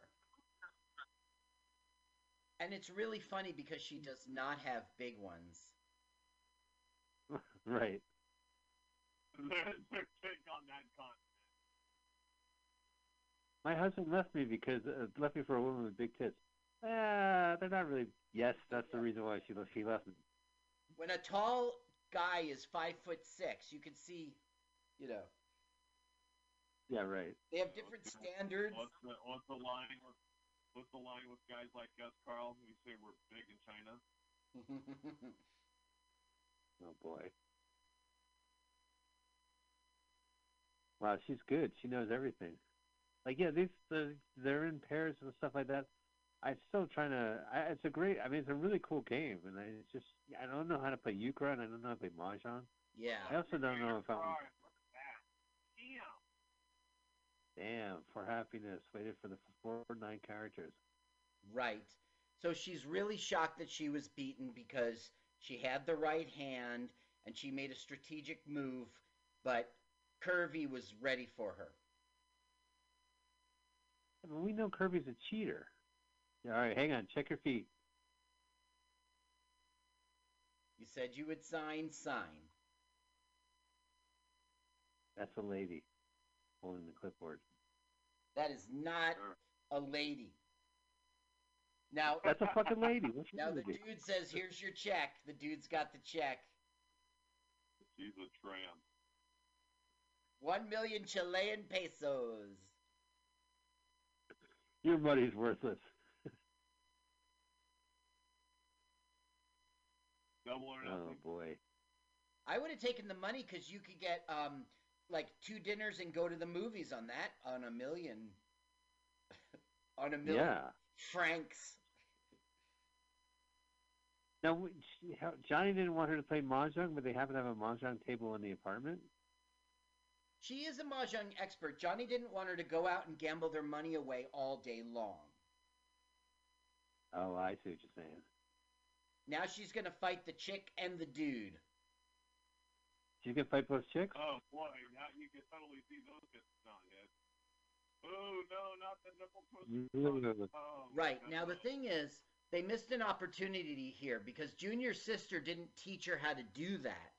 And it's really funny because she does not have big ones. right. There's their take on that. My husband left me because uh, left me for a woman with big tits. Ah, they're not really. Yes, that's the reason why she left. She left me. When a tall guy is five foot six, you can see, you know, Yeah, right. they have different standards. What's the what's the line with what's the line with guys like us, Carl? We say we're big in China. Oh boy. Wow, she's good. She knows everything. Like, yeah, these the they're in pairs and stuff like that. I'm still trying to. I, it's a great. I mean, it's a really cool game, and I it's just I don't know how to play euchre, and I don't know how to play mahjong. yeah. I also don't know if I'm. Alright, look at that. Damn. For happiness. Waited for the four or nine characters. Right. So she's really shocked that she was beaten because she had the right hand and she made a strategic move, but Curvy was ready for her. I mean, we know Kirby's a cheater. Yeah, all right, hang on. Check your feet. You said you would sign, sign. That's a lady holding the clipboard. That is not a lady. Now, That's a fucking lady. What's now the with you? dude says, "Here's your check." The dude's got the check. She's a tramp. One million Chilean pesos. Your money's worthless. Double or nothing. Oh boy. I would have taken the money because you could get um like two dinners and go to the movies on that on a million on a million Yeah. francs. Now, w- she- how- Johnny didn't want her to play mahjong, but they happen to have a mahjong table in the apartment. She is a mahjong expert. Johnny didn't want her to go out and gamble their money away all day long. Oh, I see what you're saying. Now she's gonna fight the chick and the dude. She's gonna fight both chicks. Oh boy, now you can totally see those get not hit. Oh no, not the nipple twister. Ugh. Oh, Right. Now the thing is, they missed an opportunity here because Junior's sister didn't teach her how to do that.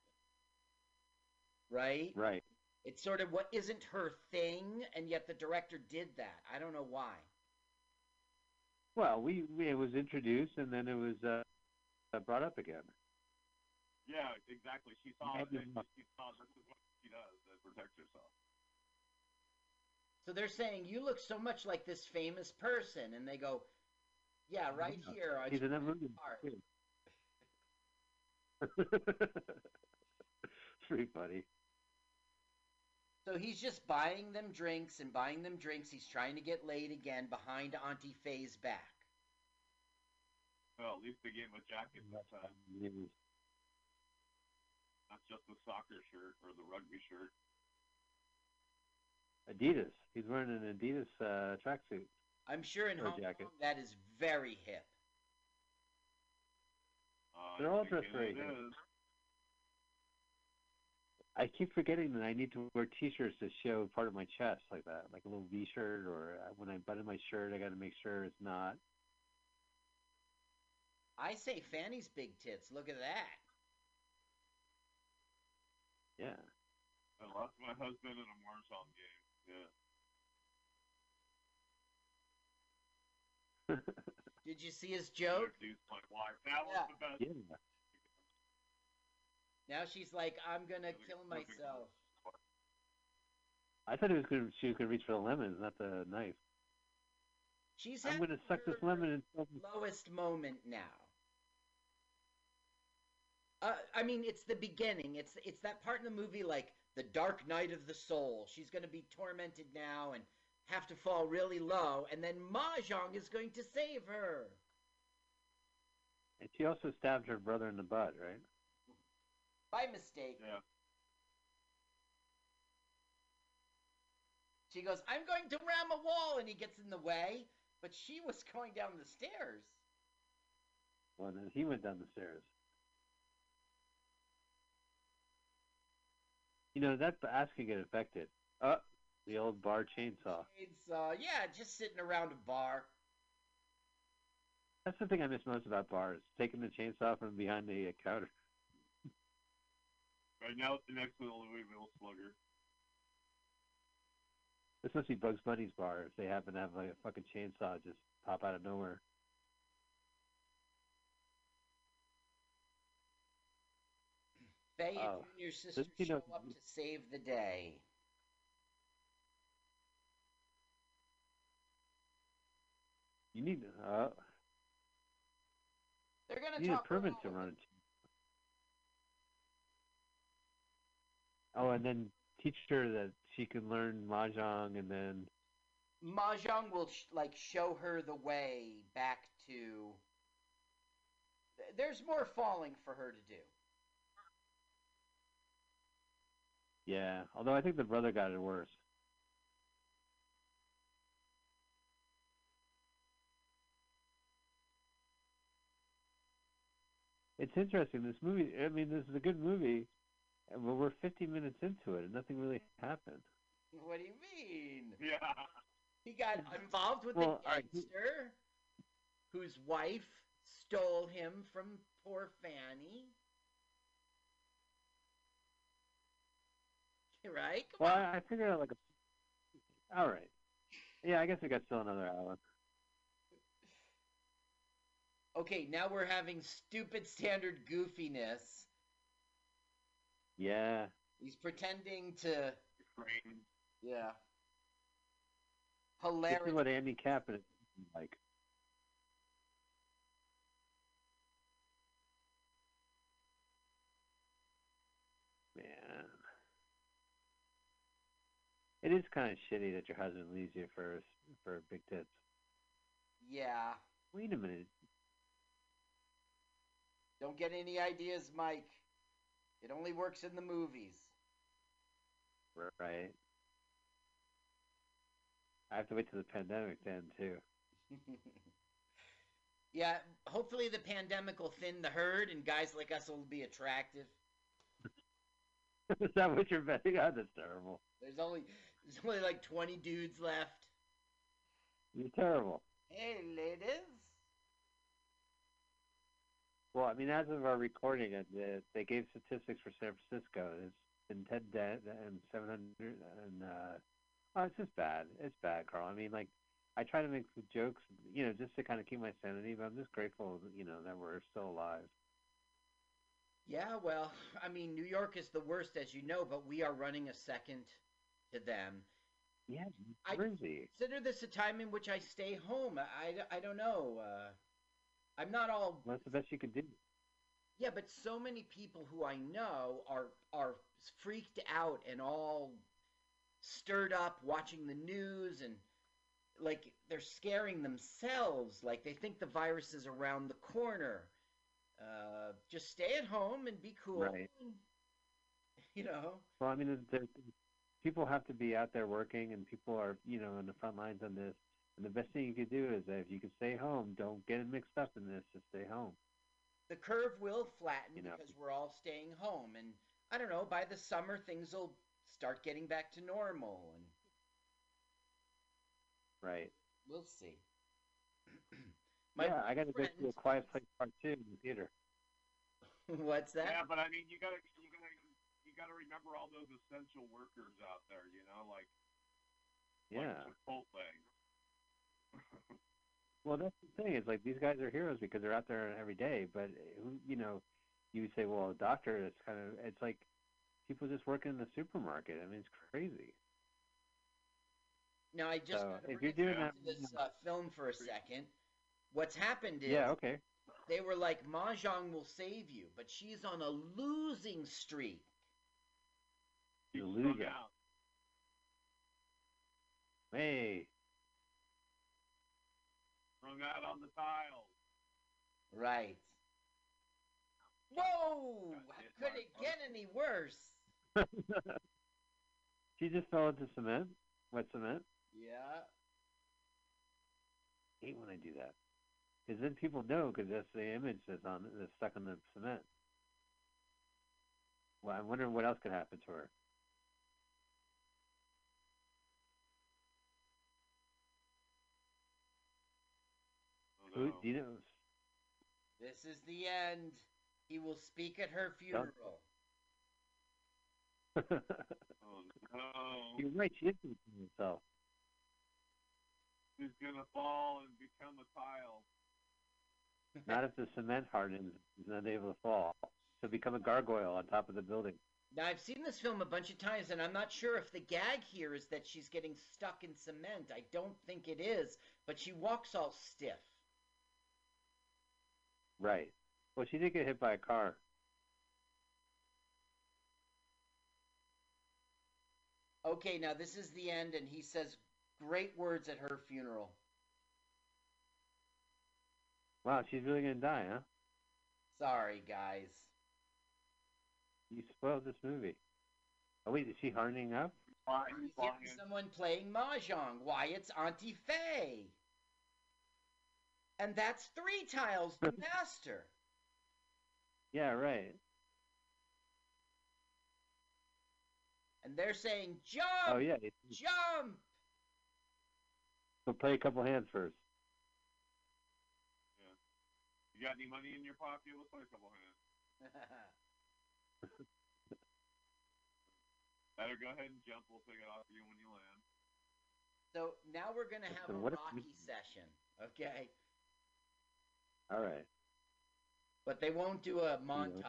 Right? Right. It's sort of what isn't her thing, and yet the director did that. I don't know why. Well, we, we it was introduced and then it was uh, uh, brought up again. Yeah, exactly. She saw Yeah, it. and She saw this is what she does to protect herself. So they're saying you look so much like this famous person, and they go, "Yeah, right Yeah. here." on He's in that your part." too. it's pretty funny. So he's just buying them drinks and buying them drinks. He's trying to get laid again behind Auntie Faye's back. Well, at least they gave him a jacket this time, not just the soccer shirt or the rugby shirt. Adidas. He's wearing an Adidas uh, tracksuit. I'm sure in Or a Hong jacket. Kong that is very hip. Uh, They're all I dressed very hip. I keep forgetting that I need to wear T-shirts to show part of my chest like that, like a little V-shirt, or uh, when I button my shirt, I got to make sure it's not. I say Fanny's big tits. Look at that. Yeah. I lost my husband in a Warzone game. Yeah. Did you see his joke? My wife. That was the best. yeah. Now she's like, I'm gonna kill myself. I thought it was gonna, she was gonna reach for the lemons, not the knife. She's I'm gonna suck this her lemon and kill lowest moment now. Uh, I mean, it's the beginning. It's it's that part in the movie like the dark night of the soul. She's going to be tormented now and have to fall really low, and then Mahjong is going to save her. And she also stabbed her brother in the butt, right? By mistake. Yeah. She goes, I'm going to ram a wall, and he gets in the way, but she was going down the stairs. Well, then he went down the stairs. You know, that ass could get infected. Uh, the old bar chainsaw. It's, uh, yeah, just sitting around a bar. That's the thing I miss most about bars. Taking the chainsaw from behind the uh, counter. Right now it's the next to the Louisville Slugger. This must be Bugs Bunny's bar if they happen to have like a fucking chainsaw just pop out of nowhere. Faye Oh. and your sister you show know- up to save the day. You need uh, They're gonna you need a talk permit to run a. Oh, and then teach her that she can learn mahjong, and then Mahjong will sh- like show her the way back to. Th- There's more falling for her to do. Yeah. Although I think the brother got it worse. It's interesting. This movie. I mean, this is a good movie, and but we're 50 minutes into it, and nothing really happened. What do you mean? Yeah. He got involved with Well, a all right, he- gangster whose wife stole him from poor Fanny. Right? Come Well, on. I, I figured out like a. All right. Yeah, I guess we got still another hour. Okay, now we're having stupid standard goofiness. Yeah. He's pretending to. Train. Yeah. This Hilarious. is what Andy Kappen is like. It is kind of shitty that your husband leaves you for for big tits. Yeah. Wait a minute. Don't get any ideas, Mike. It only works in the movies. Right. I have to wait till the pandemic then too. yeah, hopefully the pandemic will thin the herd and guys like us will be attractive. is that what you're betting on? That's terrible. There's only there's only like 20 dudes left. You're terrible. Hey, ladies. Well, I mean, as of our recording, it, it, they gave statistics for San Francisco. It's been 10 dead and 700, and uh, oh, it's just bad. It's bad, Carl. I mean, like, I try to make the jokes, you know, just to kind of keep my sanity, but I'm just grateful, you know, that we're still alive. Yeah, well, I mean, New York is the worst, as you know, but we are running a second to them. Yeah, I-. Consider this a time in which I stay home. I, I don't know. Uh, I'm not all Well, that's the best you could do. Yeah, but so many people who I know are are freaked out and all stirred up watching the news and like they're scaring themselves like they think the virus is around the corner. Uh, just stay at home and be cool. Right. you know. Well, I mean, there's, there's, people have to be out there working, and people are, you know, on the front lines on this. And the best thing you could do is that if you can stay home, don't get mixed up in this. Just stay home. The curve will flatten You know. because we're all staying home and I don't know, by the summer things will start getting back to normal and Right. we'll see. My yeah, I got to go see a Quiet Place Part Two in the theater. What's that? Yeah, but I mean, you gotta, you gotta, you gotta remember all those essential workers out there. You know, like Yeah. like Chipotle. Well, that's the thing. Is like these guys are heroes because they're out there every day. But who, you know, you say, well, a doctor is kind of. It's like people just working in the supermarket. I mean, it's crazy. Now I just So, if you're doing that- this uh, film for a second. What's happened is Yeah. Okay. they were like Mahjong will save you, but she's on a losing streak. You lose it. out. Hey. Strung out on the tiles. Right. Whoa! Could it get any worse? she just fell into cement. wet cement. Yeah. I hate when I do that. Because then people know because that's the image that's on that's stuck on the cement. Well, I'm wondering what else could happen to her. Who no. do you know? This is the end. He will speak at her funeral. Oh no. You're right. She is looking at herself. She's gonna fall and become a tile. Not if the cement hardens. She's not able to fall. She'll become a gargoyle on top of the building. Now, I've seen this film a bunch of times, and I'm not sure if the gag here is that she's getting stuck in cement. I don't think it is, but she walks all stiff. Right. Well, she did get hit by a car. Okay, now this is the end, and he says great words at her funeral. Wow, she's really gonna die, huh? Sorry, guys. You spoiled this movie. Oh wait, is she hardening up? Why? He's Why? someone playing mahjong. Why, it's Auntie Faye. And that's three tiles, the master. Yeah, right. And they're saying, oh, jump, Oh yeah. jump. So play a couple hands first. You got any money in your pocket? Let's play a couple hands. Better go ahead and jump. We'll pick it off you when you land. so now we're going to have So a what Rocky we- session, okay? All right. But they won't do a montage.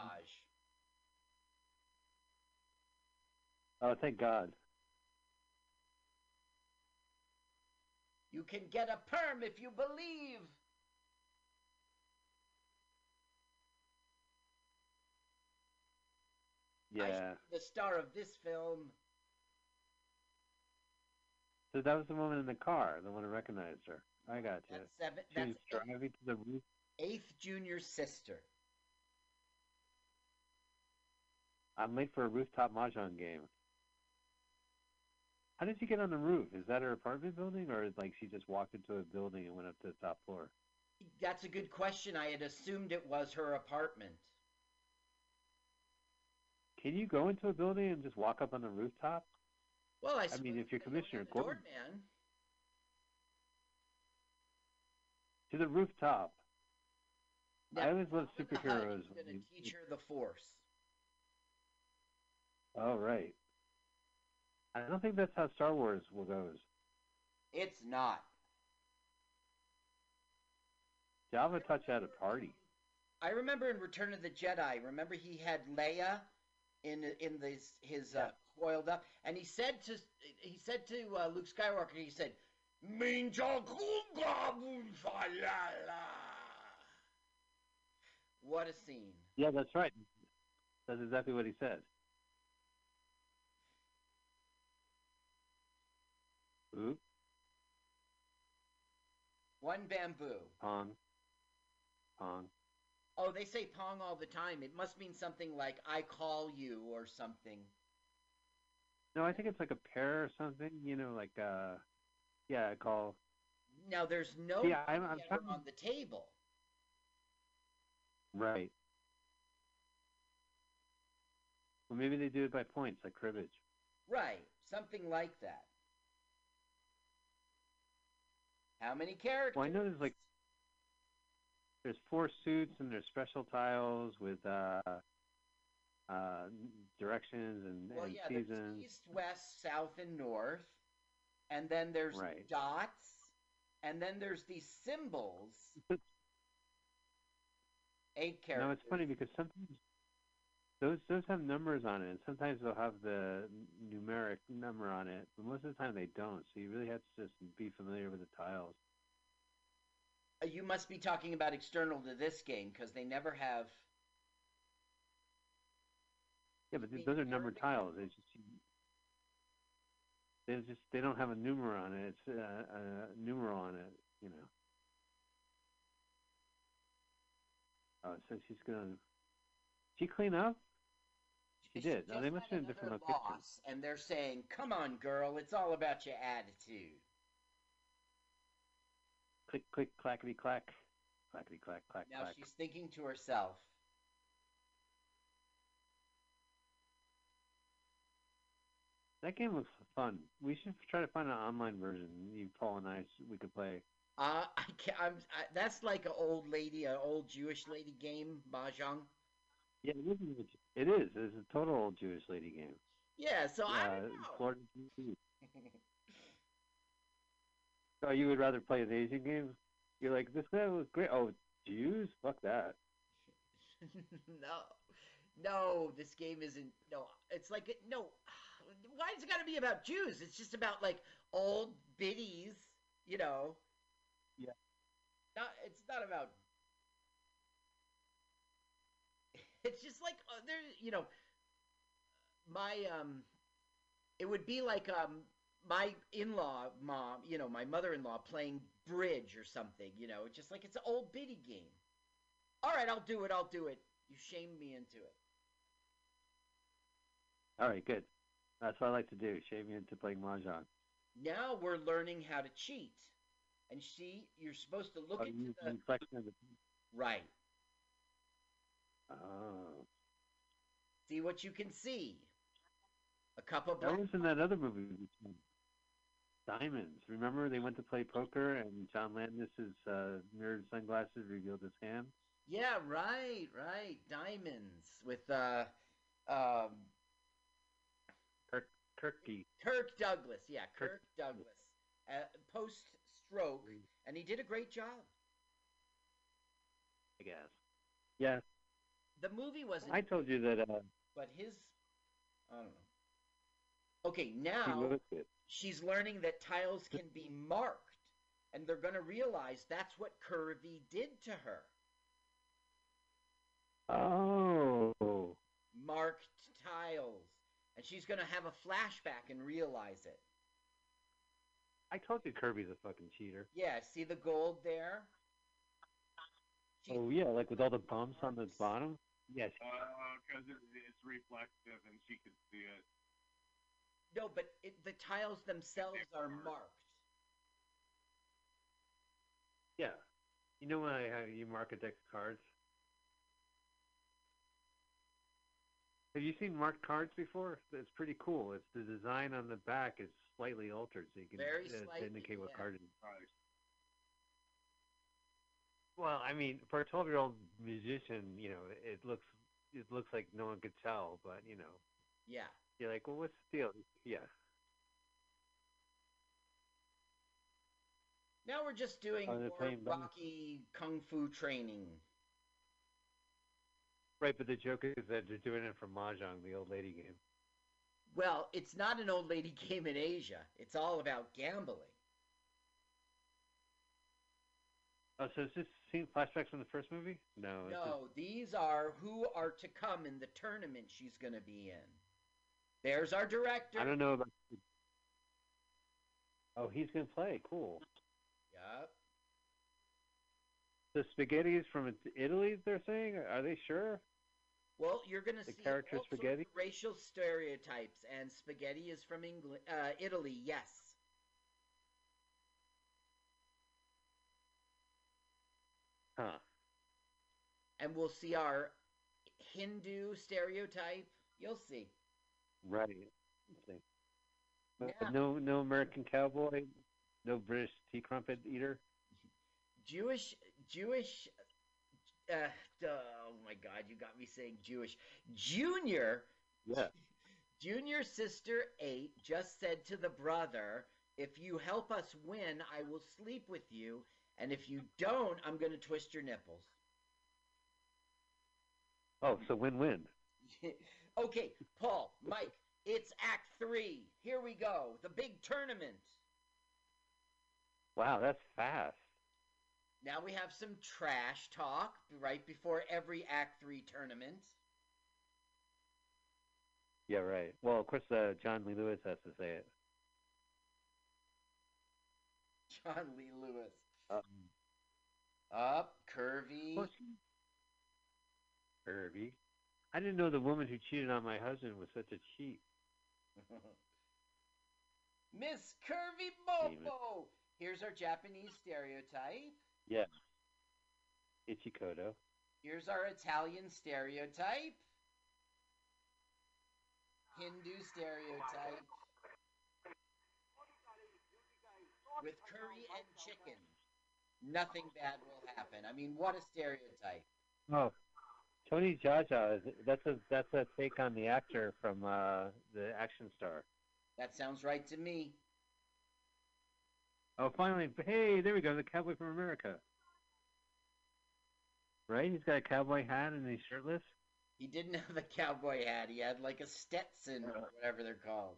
Oh, thank God. You can get a perm if you believe. Yeah. the star of this film. So that was the woman in the car, the one who recognized her. I got you. That's seven. She That's eighth, driving to the roof. Eighth junior sister. I'm late for a rooftop mahjong game. How did she get on the roof? Is that her apartment building, or is like she just walked into a building and went up to the top floor? That's a good question. I had assumed it was her apartment. Can you go into a building and just walk up on the rooftop? Well, I, I mean, if you're Commissioner go to the To the rooftop. I always love superheroes is when going to teach her the Force. Oh, right. I don't think that's how Star Wars will goes. It's not. Java touch at a party. I remember in Return of the Jedi. Remember he had Leia in in this his uh, coiled up, and he said to he said to uh, Luke Skywalker, he said, "Minja kunga bunfalala." What a scene! Yeah, that's right. That's exactly what he said. Oop, One bamboo. pong, pong. Oh, they say pong all the time. It must mean something like "I call you" or something. No, I think it's like a pair or something. You know, like uh, yeah, I call. Now there's no Yeah, I'm- I'm on the table. Right. Well, maybe they do it by points, like cribbage. Right, something like that. How many characters? Well, I know there's like there's four suits and there's special tiles with uh, uh, directions and, Well, and yeah, there's seasons. east, west, south, and north, and then there's Right. dots, and then there's these symbols. Eight characters. No, it's funny because sometimes those those have numbers on it, and sometimes they'll have the numeric number on it, but most of the time they don't. So you really have to just be familiar with the tiles. Uh, You must be talking about external to this game because they never have. Yeah, but mean, those are numbered tiles. They just they just they don't have a numeral on it. It's uh, a numeral on it, you know. Oh, so she's gonna. She clean up? She She did. No, just they must have been different loss, and they're saying, "Come on, girl, it's all about your attitude." Click, click, clackety, clack. Clackety, clack, clack, Now clack. she's thinking to herself, That game looks fun. We should try to find an online version. You, Paul, and I, we could play. Uh, I can't, I'm, I, that's like an old lady, an old Jewish lady game, mahjong. Yeah, it is. It is. It's a total old Jewish lady game. Yeah, so I Uh, don't know. Oh, you would rather play an Asian game? You're like, this guy was great. Oh, Jews? Fuck that. no, no, this game isn't. No, it's like no. Why is it got to be about Jews? It's just about like old biddies, you know. Yeah. Not. It's not about. It's just like uh, there, you know. My um, it would be like um, my in-law mom, you know, my mother-in-law playing bridge or something, you know. It's just like it's an old biddy game. All right, I'll do it. I'll do it. You shamed me into it. All right, good. That's what I like to do. Shave me into playing mahjong. Now we're learning how to cheat. And see, you're supposed to look Oh, into the you flexion of the right. Oh, See what you can see. A cup of that was in that other movie. Diamonds. Remember they went to play poker and John Landis's uh, mirrored sunglasses revealed his hand. Yeah, right, right. Diamonds with uh, um, Kirk Kirky. Kirk Douglas. Yeah, Kirk, Kirk- Douglas. Uh, Post stroke, and he did a great job. I guess. Yeah, The movie wasn't, I told you that. Uh, but his, I don't know. Okay, now she's learning that tiles can be marked, and they're going to realize that's what Curvy did to her. Oh, Marked tiles. And she's going to have a flashback and realize it. I told you Kirby's a fucking cheater. Yeah, see the gold there? She- Oh yeah, like with all the bumps on the bottom. Yes. because uh, uh, it, it's reflective and she could see it. No, but it, the tiles themselves are marked. Yeah. You know when I, how you mark a deck of cards? Have you seen marked cards before? It's pretty cool. It's the design on the back is slightly altered, so you can Very uh, slightly, indicate what yeah. card it is. Well, I mean, for a twelve-year-old musician, you know, it looks it looks like no one could tell, but you know, Yeah. you're like, well, what's the deal? Yeah. Now we're just doing more Rocky Kung Fu training. Right, but the joke is that they're doing it for mahjong, the old lady game. Well, it's not an old lady game in Asia. It's all about gambling. Oh, so is this scene flashbacks from the first movie? No. it's just- No, these are who are to come in the tournament she's going to be in. There's our director. I don't know about. Oh, he's gonna play. Cool. Yup. The spaghetti is from Italy. They're saying. Are they sure? Well, you're going to see character all spaghetti? of racial stereotypes, and spaghetti is from England, uh, Italy. Yes. Huh. And we'll see our Hindu stereotype. You'll see. Right. See. But Yeah. No, no American cowboy. No British tea crumpet eater. Jewish, Jewish. Uh, oh my God, you got me saying Jewish. Junior, Yeah. Junior Sister 8 just said to the brother, If you help us win, I will sleep with you. And if you don't, I'm going to twist your nipples. Oh, so win-win. okay, Paul, Mike, it's Act 3. Here we go. The big tournament. Wow, that's fast. Now we have some trash talk right before every Act 3 tournament. Yeah, right. Well, of course, uh, John Lee Lewis has to say it. John Lee Lewis. Um, Up, curvy. Curvy. I didn't know the woman who cheated on my husband was such a cheat. Miss Curvy. Bobo. Here's our Japanese stereotype. Yeah. Ichikoto. Here's our Italian stereotype. Hindu stereotype. With curry and chicken. Nothing bad will happen. I mean, what a stereotype. Oh, Tony Jaja. is- That's a that's a take on the actor from uh, the Action Star. That sounds right to me. Oh, finally! Hey, there we go. The cowboy from America. Right? He's got a cowboy hat and he's shirtless. He didn't have a cowboy hat. He had like a Stetson or whatever they're called.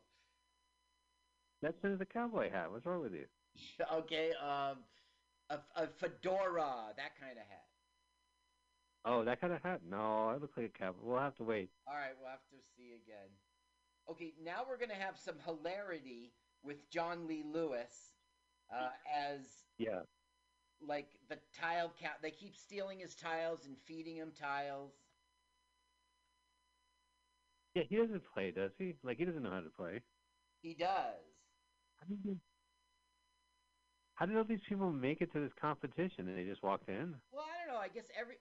Is a cowboy hat. What's wrong with you? okay, um, a, a fedora, that kind of hat. Oh, that kind of hat? No, I look like a cowboy. We'll have to wait. All right, we'll have to see again. Okay, now we're gonna have some hilarity with John Lee Lewis uh, as Yeah. like the tile cat. They keep stealing his tiles and feeding him tiles. Yeah, he doesn't play, does he? Like he doesn't know how to play. He does. How did, how did all these people make it to this competition? And they just walked in? Well, I don't know. I guess every.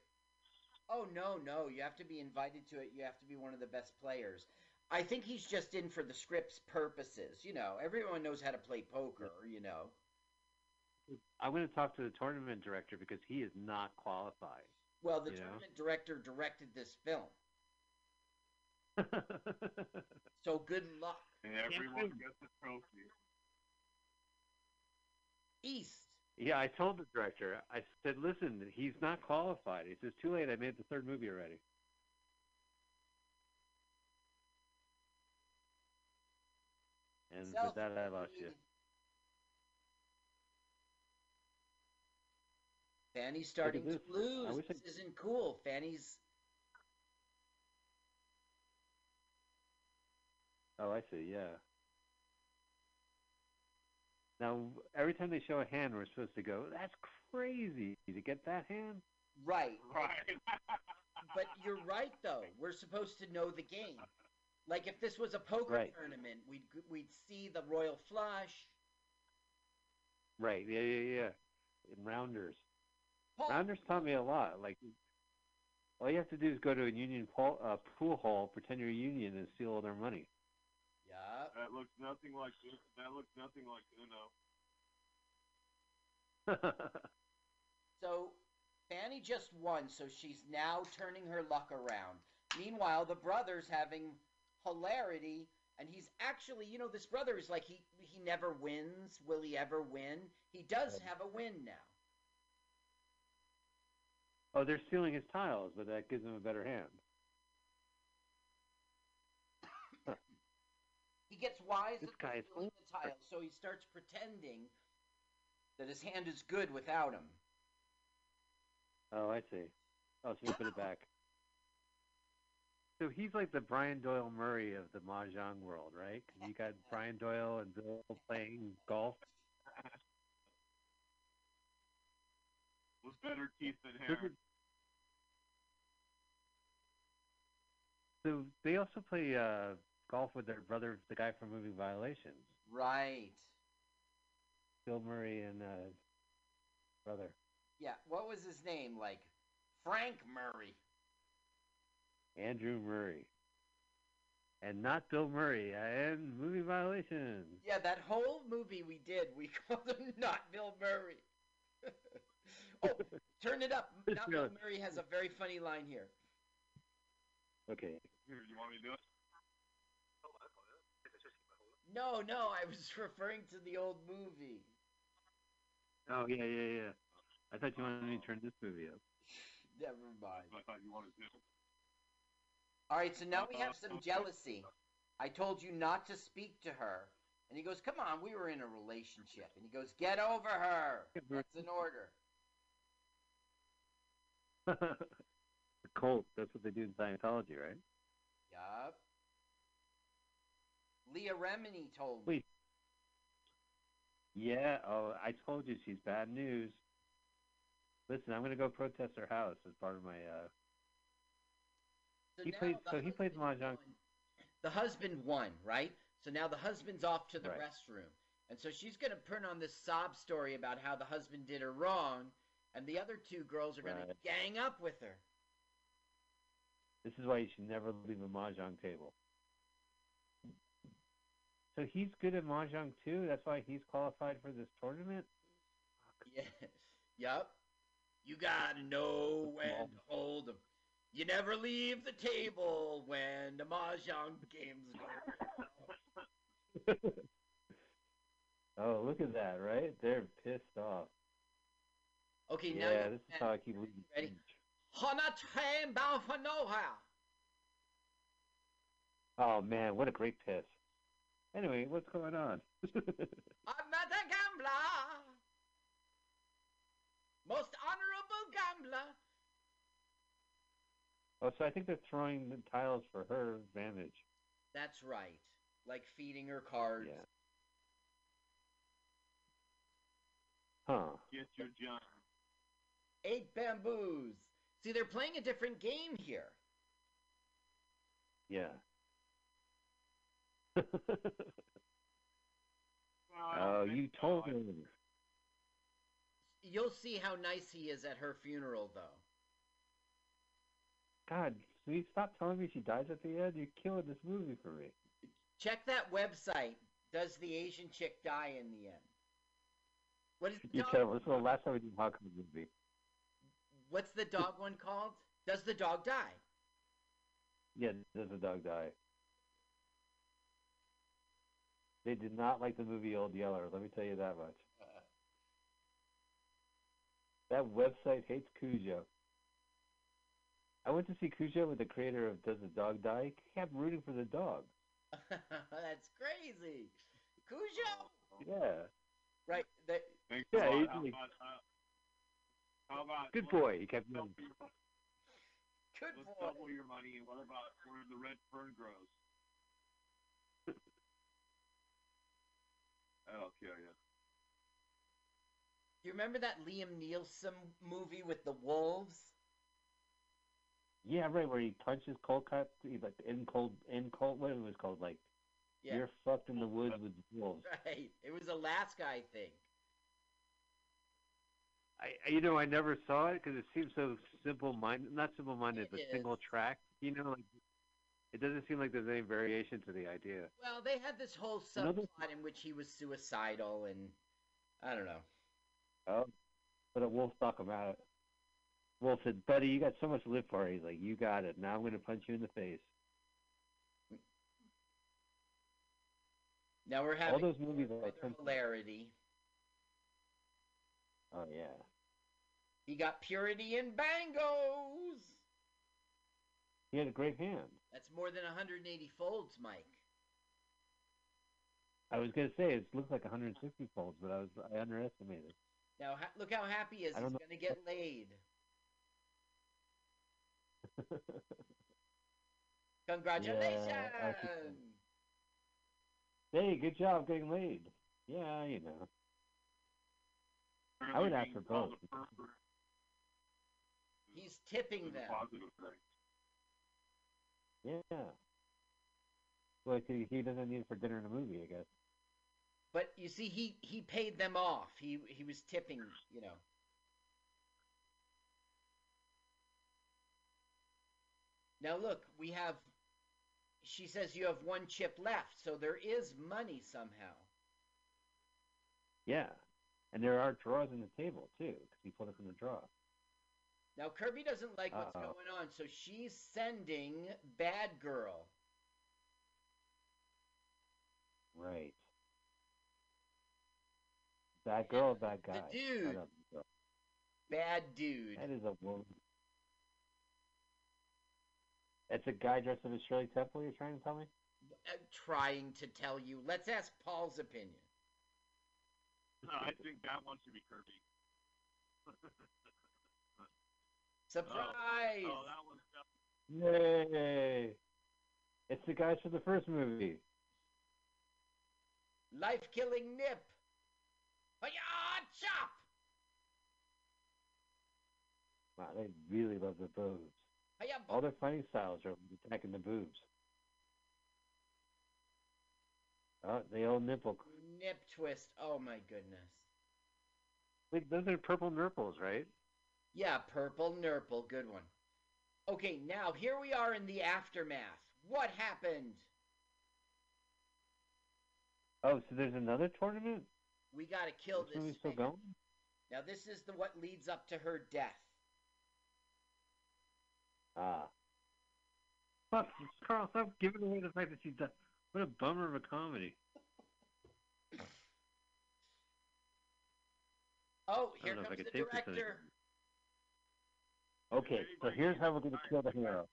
Oh no, no! You have to be invited to it. You have to be one of the best players. I think he's just in for the script's purposes. You know, everyone knows how to play poker. You know. I'm going to talk to the tournament director because he is not qualified. Well, the You know? tournament director directed this film, so good luck. And everyone gets a trophy. East. yeah, I told the director. I said, "Listen, he's not qualified." He says, "Too late. I made the third movie already." And with that, I lost you. Fanny's starting to lose. wish I- This isn't cool. Fanny's. Oh, I see. Yeah. Now, every time they show a hand, we're supposed to go, "That's crazy to get that hand." Right. Right. But you're right, though. We're supposed to know the game. Like if this was a poker Right. tournament, we'd we'd see the royal flush. Right. Yeah, yeah, yeah. In rounders. Paul, Rounders taught me a lot. Like, all you have to do is go to a union pool, uh, pool hall, pretend you're a union, and steal all their money. Yeah. That looks nothing like that looks nothing like Uno. So Fanny just won, so she's now turning her luck around. Meanwhile, the brother's having hilarity, and he's actually, you know, this brother is like he he never wins. Will he ever win? He does have a win now. Oh, they're stealing his tiles, but that gives him a better hand. He gets wise This that guy they're stealing the tiles, so he starts pretending that his hand is good without him. Oh, I see. Oh, so we put it back. So he's like the Brian Doyle Murray of the mahjong world, right? you got Brian Doyle and Bill playing golf. With better teeth than So hair. So they also play uh, golf with their brother, the guy from Moving Violations, Right. Bill Murray and uh, brother Yeah. What was his name? Like Frank Murray. Andrew Murray, and not Bill Murray and Moving Violations. Yeah, that whole movie we did, we called him not Bill Murray. oh, turn it up. Not Bill Murray has a very funny line here. Okay. Here, you want me to do it? No, no, I was referring to the old movie. Oh yeah, yeah, yeah. I thought you wanted me to turn this movie up. Never mind. I thought you wanted to. All right, so now we have some uh, jealousy. I told you not to speak to her. And he goes, Come on, we were in a relationship. And he goes, Get over her. That's an order. the cult. That's what they do in Scientology, right? Yup. Leah Remini told me. Yeah. Oh, I told you she's bad news. Listen, I'm gonna go protest her house as part of my uh, So He plays- so he plays mahjong. won. The husband won, right? So now the husband's off to the Right. restroom. And so she's going to put on this sob story about how the husband did her wrong, and the other two girls are going to gang up with her. This is why you should never leave a mahjong table. So he's good at mahjong too. That's why he's qualified for this tournament. Yeah. Yep. You got to know when to hold 'em. You never leave the table when the mahjong game's going. oh, look at that! Right? They're pissed off. Okay, now yeah, you- this is how I keep leaving. Ready? Hana bound for nowhere. Oh man, what a great piss. Anyway, what's going on? I'm not a gambler. Most honorable gambler. oh, so I think they're throwing the tiles for her advantage. That's right. Like feeding her cards. Yeah. Huh. Get your John. Eight bamboos. See, they're playing a different game here. Yeah. Well, oh, think you so. told me. You'll see how nice he is at her funeral, though. God, will you stop telling me she dies at the end? You're killing this movie for me. Check that website. Does the Asian chick die in the end? What is You dog tell one This is the last time we did a Hawkeye movie. What's the dog one called? Does the dog die? Yeah, does the dog die? They did not like the movie Old Yeller. Let me tell you that much. That website hates Cujo. I went to see Cujo with the creator of Does the Dog Die? He kept rooting for the dog. That's crazy. Cujo. Yeah. Right. The, Thanks Yeah, a lot. he- How about, how about Good boy. He kept moving. yelling. your- good Let's boy. double your money. And what about where the red fern grows? I'll kill you. You remember that Liam Neeson movie with the wolves? Yeah, right, where he punches cold cut, he like in cold, in cold, what it was called, like, Yeah. you're fucked in the woods with wolves. Right. It was Alaska, I think. I, you know, I never saw it because it seems so simple-minded, not simple-minded, It but single track. You know, like it doesn't seem like there's any variation to the idea. Well, they had this whole Another- subplot in which he was suicidal, and I don't know. Oh, but a wolf talk about it. Wolf said, "Buddy, you got so much to live for." He's like, "You got it. Now I'm going to punch you in the face." Now we're having All those movies that I hilarity. Oh yeah. He got purity in bangos. He had a great hand. That's more than 180 folds, Mike. I was gonna say it looks like 160 folds, but I was I underestimated. Now ha- look how happy he is. He's know. gonna get laid. Congratulations. Think hey, good job getting laid. Yeah, you know. I would ask for both. A pervert He's tipping is them. positive thing. Yeah. Well, he, he doesn't need it for dinner and a movie, I guess. But you see, he he paid them off. He he was tipping. You know. Now look, we have. She says you have one chip left, so there is money somehow. Yeah. And there are drawers in the table too, because he pulled it from the drawer. Now Kirby doesn't like what's Uh-oh. going on, so she's sending Bad Girl. Right. Bad girl, bad guy. The guy. dude. I don't know. Bad dude. That is a woman. It's a guy dressed up as Shirley Temple. You're trying to tell me? Uh, trying to tell you. Let's ask Paul's opinion. No, I think that one should be Kirby. Oh, oh, Surprise! Oh, that one's Yay! It's the guys from the first movie. Life killing nip. Hiya! Chop! Wow, they really love the boobs. Hiya, All their fighting styles are attacking the boobs. Oh, the old nipple. nip twist. Oh my goodness. Wait, those are purple nurples, right? Yeah, purple nurple. Good one. Okay, now here we are in the aftermath. What happened? Oh, so there's another tournament? We gotta kill This this. still thing. going? Now this is the what leads up to her death. Ah. Fuck, Carl, stop giving away the fact that she's done. What a bummer of a comedy. Oh, here don't know if I comes the director. Okay, so here's how we're going to kill the hero.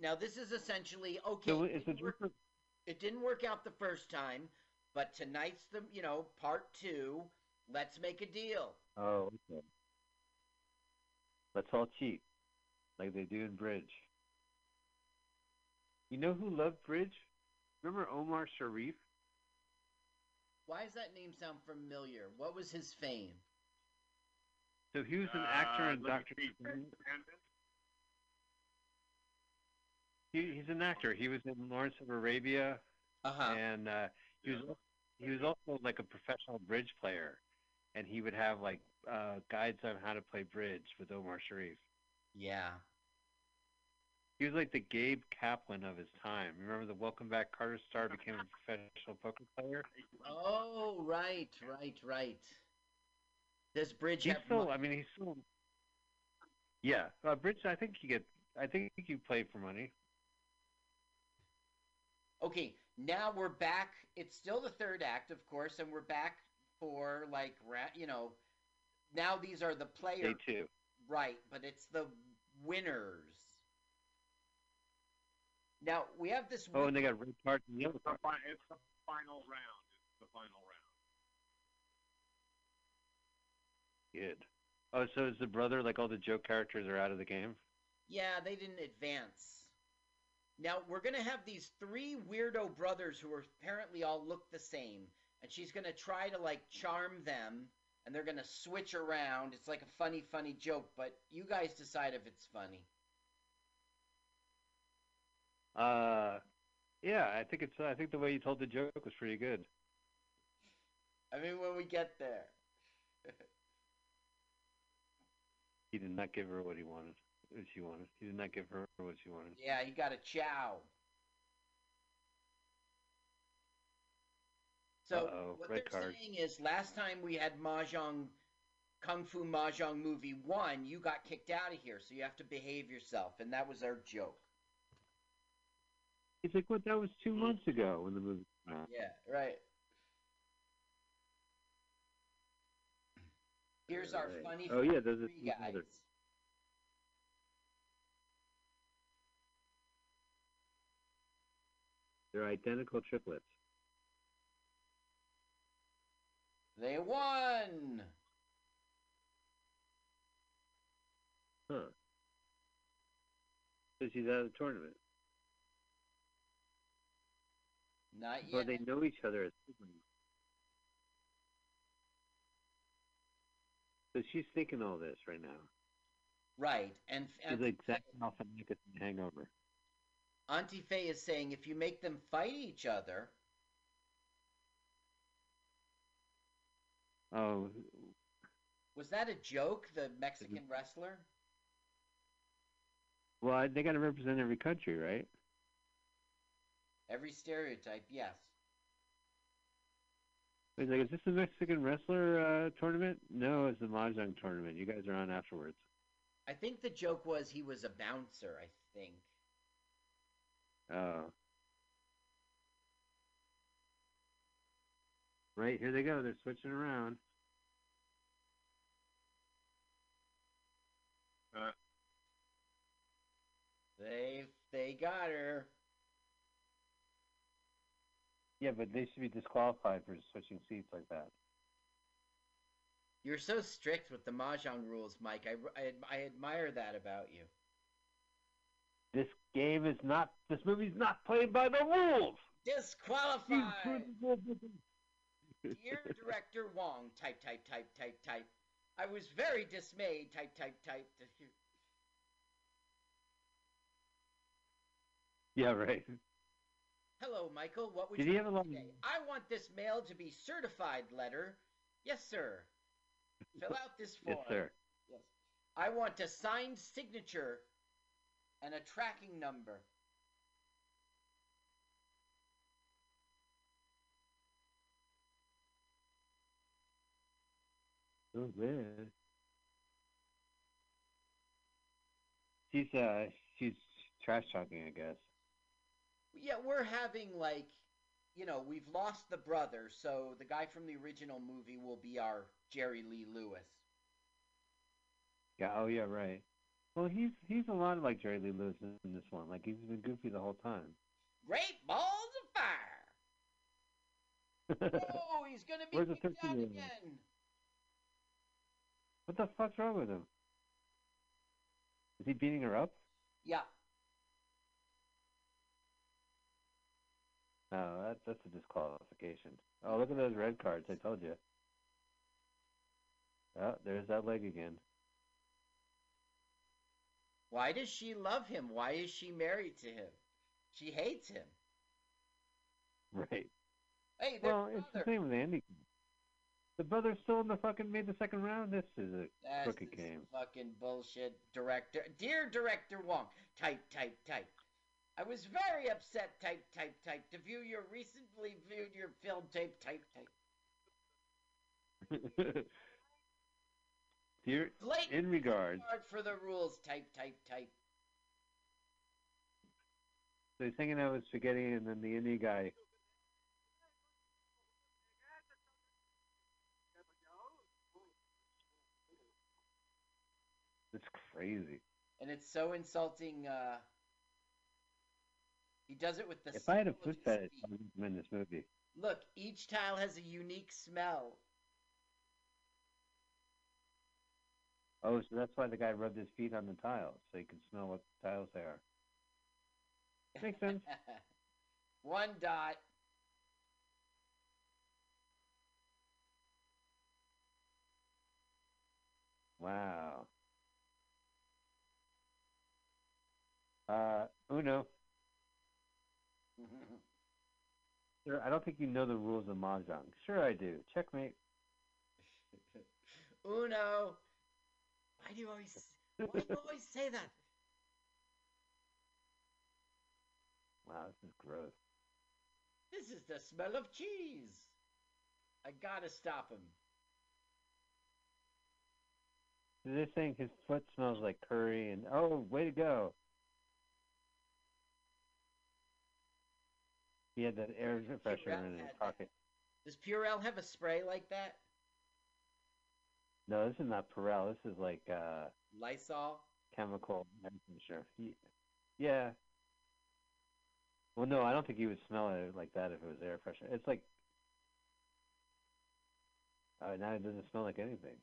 Now this is essentially okay. So it didn't work- it didn't work out the first time, but tonight's the you know part two. Let's make a deal. Oh, okay. Let's all cheat, like they do in Bridge. You know who loved Bridge? Remember Omar Sharif? Why does that name sound familiar? What was his fame? So he was an actor Uh, in Doctor. see. Strange. Brandon? He, he's an actor. He was in Lawrence of Arabia, Uh huh. and uh, he was he was also like a professional bridge player, and he would have like uh, guides on how to play bridge with Omar Sharif. Yeah. He was like the Gabe Kaplan of his time. Remember the Welcome Back Kotter star became a professional poker player? Oh, right, right, right. Does Bridge He's have? still. mo- I mean, he's still. Yeah, uh, bridge. I think you get. I think you play for money. Okay, now we're back. It's still the third act, of course, and we're back for like ra- you know. Now these are the players. Day players, two. right? But it's the winners. Now we have this. Oh, and they got red cards and yellow It's the, cards. fi- it's the final round. It's the final round. Good. Oh, so is the brother like all the joke characters are out of the game? Yeah, they didn't advance. Now we're gonna have these three weirdo brothers who are apparently all look the same, and she's gonna try to like charm them, and they're gonna switch around. It's like a funny, funny joke, but you guys decide if it's funny. Uh, yeah, I think it's. I think the way you told the joke was pretty good. I mean, when we get there. He did not give her what he wanted. What she wanted. He did not give her what she wanted. Yeah, you got a chow. So Uh-oh, what they're card. saying is, last time we had mahjong, kung fu mahjong movie one, you got kicked out of here, so you have to behave yourself, and that was our joke. He's like, what? That was two months ago when the movie. Yeah, right. Here's our Right. funny Oh yeah, those are three guys. brothers. They're identical triplets. They won. Huh. So she's out of the tournament. Not Or yet. they know each other as siblings. So she's thinking all this right now. Right, and, She's and like Zach Galifianakis in Hangover. Auntie Faye is saying if you make them fight each other, Oh, was that a joke? The Mexican mm-hmm. wrestler? well, they got to represent every country, right? Every stereotype, yes. He's like, is this a Mexican wrestler uh, tournament? No, it's the Mahjong tournament. You guys are on afterwards. I think the joke was he was a bouncer. I think. Oh. Right, here they go. They're switching around. Uh, They they got her. Yeah, but they should be disqualified for switching seats like that. You're so strict with the mahjong rules, Mike. I, I, I admire that about you. This game is not. This movie's not played by the rules. Disqualified. Dear Director Wong, type, type, type, type, type. I was very dismayed. Type, type, type. Yeah, right. Hello, Michael. What would Did you have a today? I want this mail to be certified letter. Yes, sir. Fill out this form. Yes, sir. Yes. I want a signed signature and a tracking number. Oh man. She's uh she's trash talking, I guess. Yeah, we're having like, you know, we've lost the brother, so the guy from the original movie will be our Jerry Lee Lewis. Yeah. Oh yeah, right. Well, he's he's a lot like Jerry Lee Lewis in this one. Like he's been goofy the whole time. Great balls of fire! Oh, he's gonna be Where's the kicked out 13-year-old? again. what the fuck's wrong with him? Is he beating her up? Yeah. No, that, that's a disqualification. Oh, look at those red cards. I told you. Oh, there's that leg again. Why does she love him? Why is she married to him? She hates him. Right. Hey, Well, it's the same with Andy. The brother's still in the fucking made the second round. This is a That's crooked game. fucking bullshit, director. Dear Director Wong, type, type, type. I was very upset, type, type, type, to view your recently viewed your film tape, type, type. Dear, Blatant in regards, disregard for the rules, type, type, type. so he's hanging out with spaghetti, and then the Indie guy. It's crazy. And it's so insulting. Uh, he does it with the. If I had a foot fetish. I would have in this movie. Look, each tile has a unique smell. Oh, so that's why the guy rubbed his feet on the tiles, so he could smell what the tiles they are. Makes sense. One dot. Wow. Uh, Uno. Sir, I don't think you know the rules of mahjong. Sure, I do. Checkmate. Uno. Why do you always? Why do you always say that? Wow, this is gross. This is the smell of cheese. I gotta stop him. They're saying his foot smells like curry, and oh, way to go. He had that air freshener in his pocket. Does Purell have a spray like that? No, this is not Purell. This is like uh Lysol. chemical. I'm sure. He, yeah. Well, no, I don't think you would smell it like that if it was air freshener. It's like. Uh, now it doesn't smell like anything.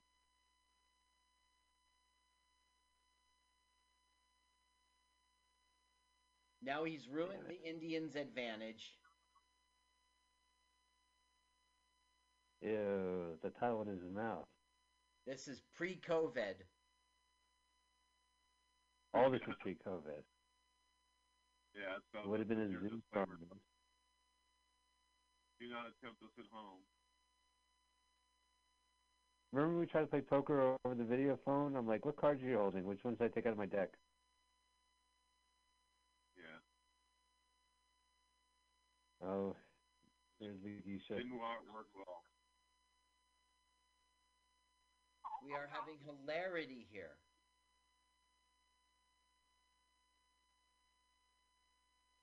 Now he's ruined the Indians' advantage. Ew, the tile in his mouth. This is pre-COVID. All this was pre-COVID. Yeah, it Would have been a like you're Zoom disclaimer. storm. Do not attempt this at home. Remember we tried to play poker over the video phone? I'm like, what cards are you holding? Which ones did I take out of my deck? Yeah. Oh, there's the geisha. Didn't work well. We are having hilarity here.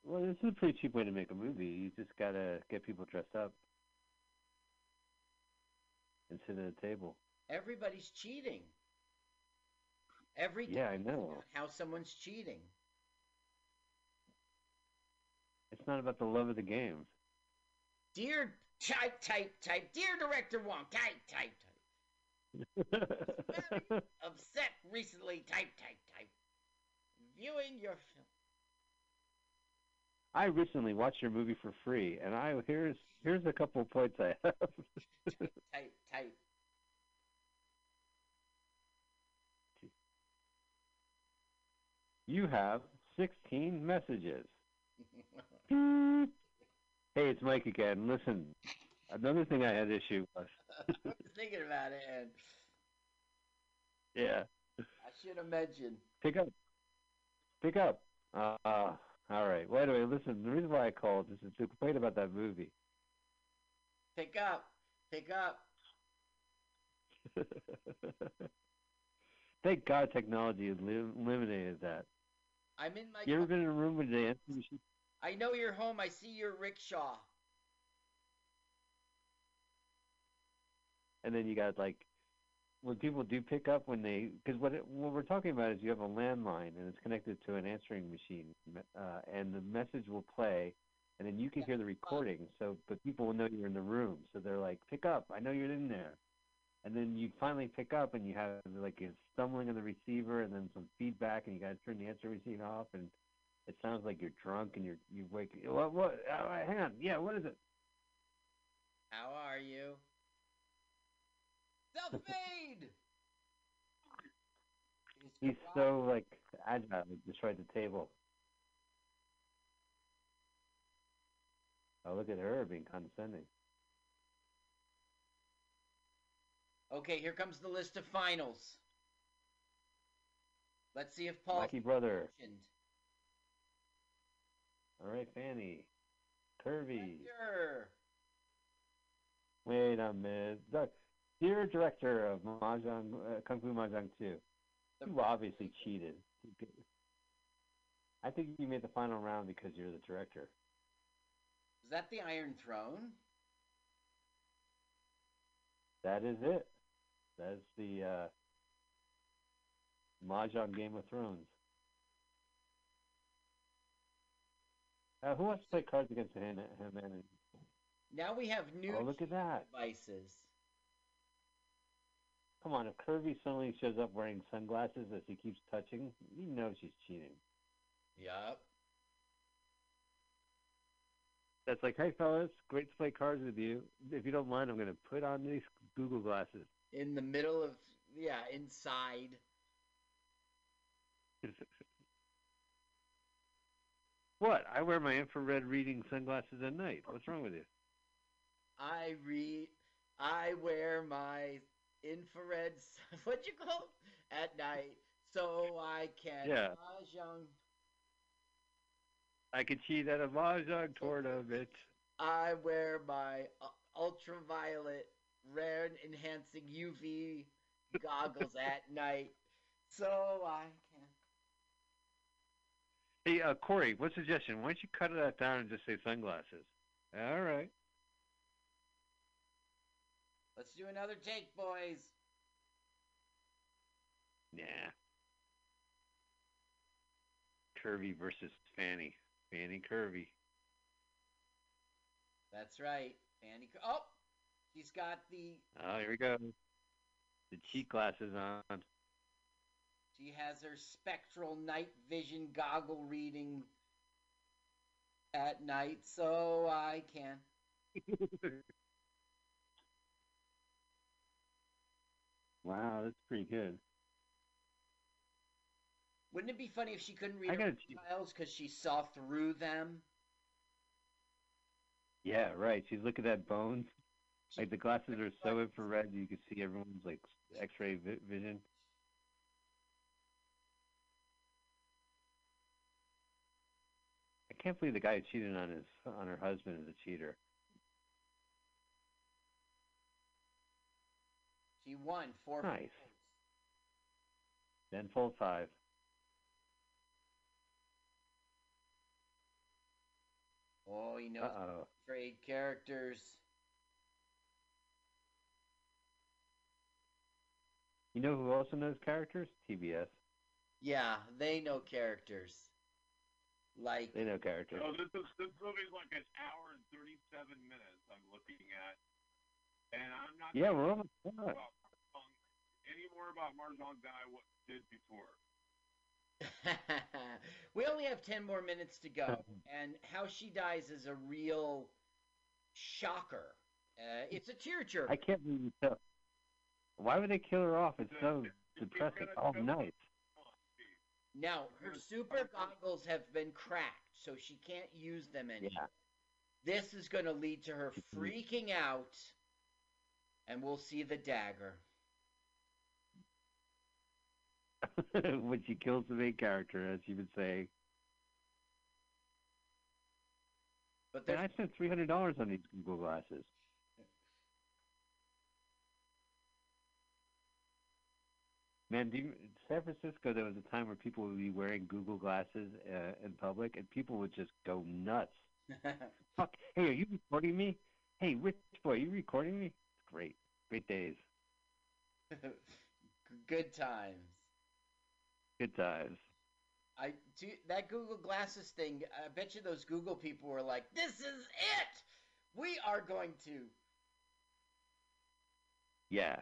Well, this is a pretty cheap way to make a movie. You just gotta get people dressed up and sit at a table. Everybody's cheating. Every Yeah, I know. how someone's cheating. It's not about the love of the game. Dear type type type. Dear Director Wong. Type type type. upset recently. Type, type, type. Viewing your film. I recently watched your movie for free, and I here's here's a couple of points I have. type, type, type. You have 16 messages. hey, it's Mike again. Listen, another thing I had issue with I was thinking about it, and Yeah, I should have mentioned. pick up. Pick up. Uh, uh, all right. Well, anyway, listen. The reason why I called is to complain about that movie. Pick up, pick up. Thank God technology elim- eliminated that. I'm in my. You ever been in a room with the answer machine? I know you're home. I see your rickshaw. And then you got like when people do pick up when they because what it, what we're talking about is you have a landline and it's connected to an answering machine uh, and the message will play and then you can hear the recording so but people will know you're in the room. So they're like pick up. I know you're in there. And then you finally pick up and you have like a stumbling on the receiver and then some feedback and you got to turn the answer machine off and it sounds like you're drunk and you're you wake what what uh, hang on. Yeah what is it? How are you? Self-made. He's so like agile, he destroyed the table. Oh, look at her being condescending. Okay, here comes the list of finals. Let's see if Paul Lucky brother. mentioned. All right, Fanny. Curvy. Hector. Wait a minute. Dear director of Mahjong, uh, Kung Fu Mahjong 2, you obviously cheated. I think you made the final round because you're the director. Is that the Iron Throne? That is it. That's the uh, Mahjong Game of Thrones. Uh, who wants to play cards against him? him Now we have new oh, look at that. devices. Come on, if Kirby suddenly shows up wearing sunglasses as he keeps touching, you know she's cheating. Yup. That's like, hey fellas, great to play cards with you. If you don't mind, I'm going to put on these Google glasses. In the middle of yeah, inside. what? I wear my infrared reading sunglasses at night. What's wrong with you? I read. I wear my infrared. What you call at night, so I can Yeah. mahjong. I could cheat at a Mahjong tournament. I wear my uh, ultraviolet red enhancing UV goggles at night, so I can. Hey, uh, Corey, what suggestion? Why don't you cut that down and just say sunglasses? All right. Let's do another take, boys. Nah. Curvy versus Fanny. Fanny Curvy. That's right, Fanny. Co- Oh, she's got the. Oh, here we go. The cheat glasses on. She has her spectral night vision goggle reading at night, so I can. wow, that's pretty good. Wouldn't it be funny if she couldn't read I her tiles because she saw through them? Yeah, right. She's looking at bones. Like the glasses are so infrared, you can see everyone's like X-ray vi- vision. I can't believe the guy cheated on his on her husband is a cheater. She won four. Nice. points. Then fold five. Oh, he knows Uh oh. trade characters. You know who also knows characters? TBS. Yeah, they know characters. Like They know characters. So this is this movie's like an hour and thirty-seven minutes. I'm looking at, and I'm not. Yeah, we're almost done. About Mahjong any more about Mahjong than I w- did before. we only have 10 more minutes to go and how she dies is a real shocker uh, it's a tearjerker I can't believe you tell. Why would they kill her off? It's so If- if we're depressing. gonna Oh, nice. Come on, Steve. Now her super goggles have been cracked, so she can't use them anymore. Yeah. This is going to lead to her freaking out, and we'll see the dagger. when she kills the main character, as you would say. But And I spent three hundred dollars on these Google glasses. Man, do you, San Francisco, there was a time where people would be wearing Google glasses uh, in public, and people would just go nuts. Fuck! Hey, are you recording me? Hey, Rich boy, are you recording me? Great, great days, good times. Good times. I do, that Google Glasses thing. I bet you those Google people were like, "This is it. We are going to." Yeah.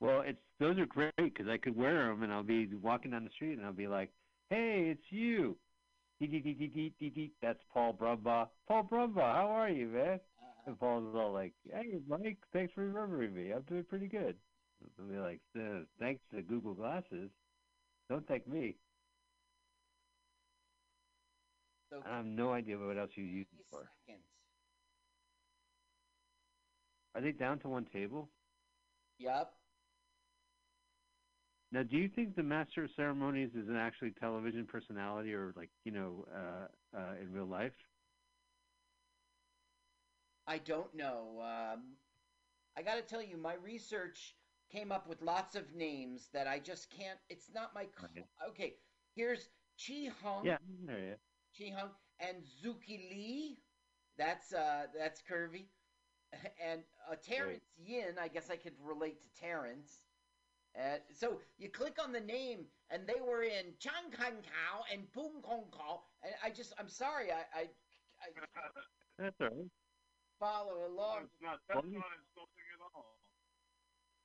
Well, it's those are great because I could wear them and I'll be walking down the street and I'll be like, "Hey, it's you." Dee, dee, dee, dee, dee, dee, dee. That's Paul Brumbaugh. Paul Brumbaugh, how are you, man? Uh, And Paul's all like, "Hey, Mike, thanks for remembering me. I'm doing pretty good." I'll be like, "Uh, "Thanks to Google Glasses. Don't thank me. so I have no idea what else you use it 30 for. seconds. Are they down to one table? Yep. Now, do you think the master of ceremonies is an actually television personality, or like you know, uh, uh, in real life? I don't know. Um, I got to tell you, my research came up with lots of names that I just can't. It's not my. co- Okay. Okay, here's Chi Hung. Yeah, there you Chi Hung and Zuki Lee. That's uh, that's curvy. And uh, Terrence Yin. I guess I could relate to Terrence. Uh, so you click on the name, and they were in Chang Kan Kao and Pung Kong Kao, and I just, I'm sorry, I, I, I That's all right. follow along. That's not, that's Well, not insulting at all.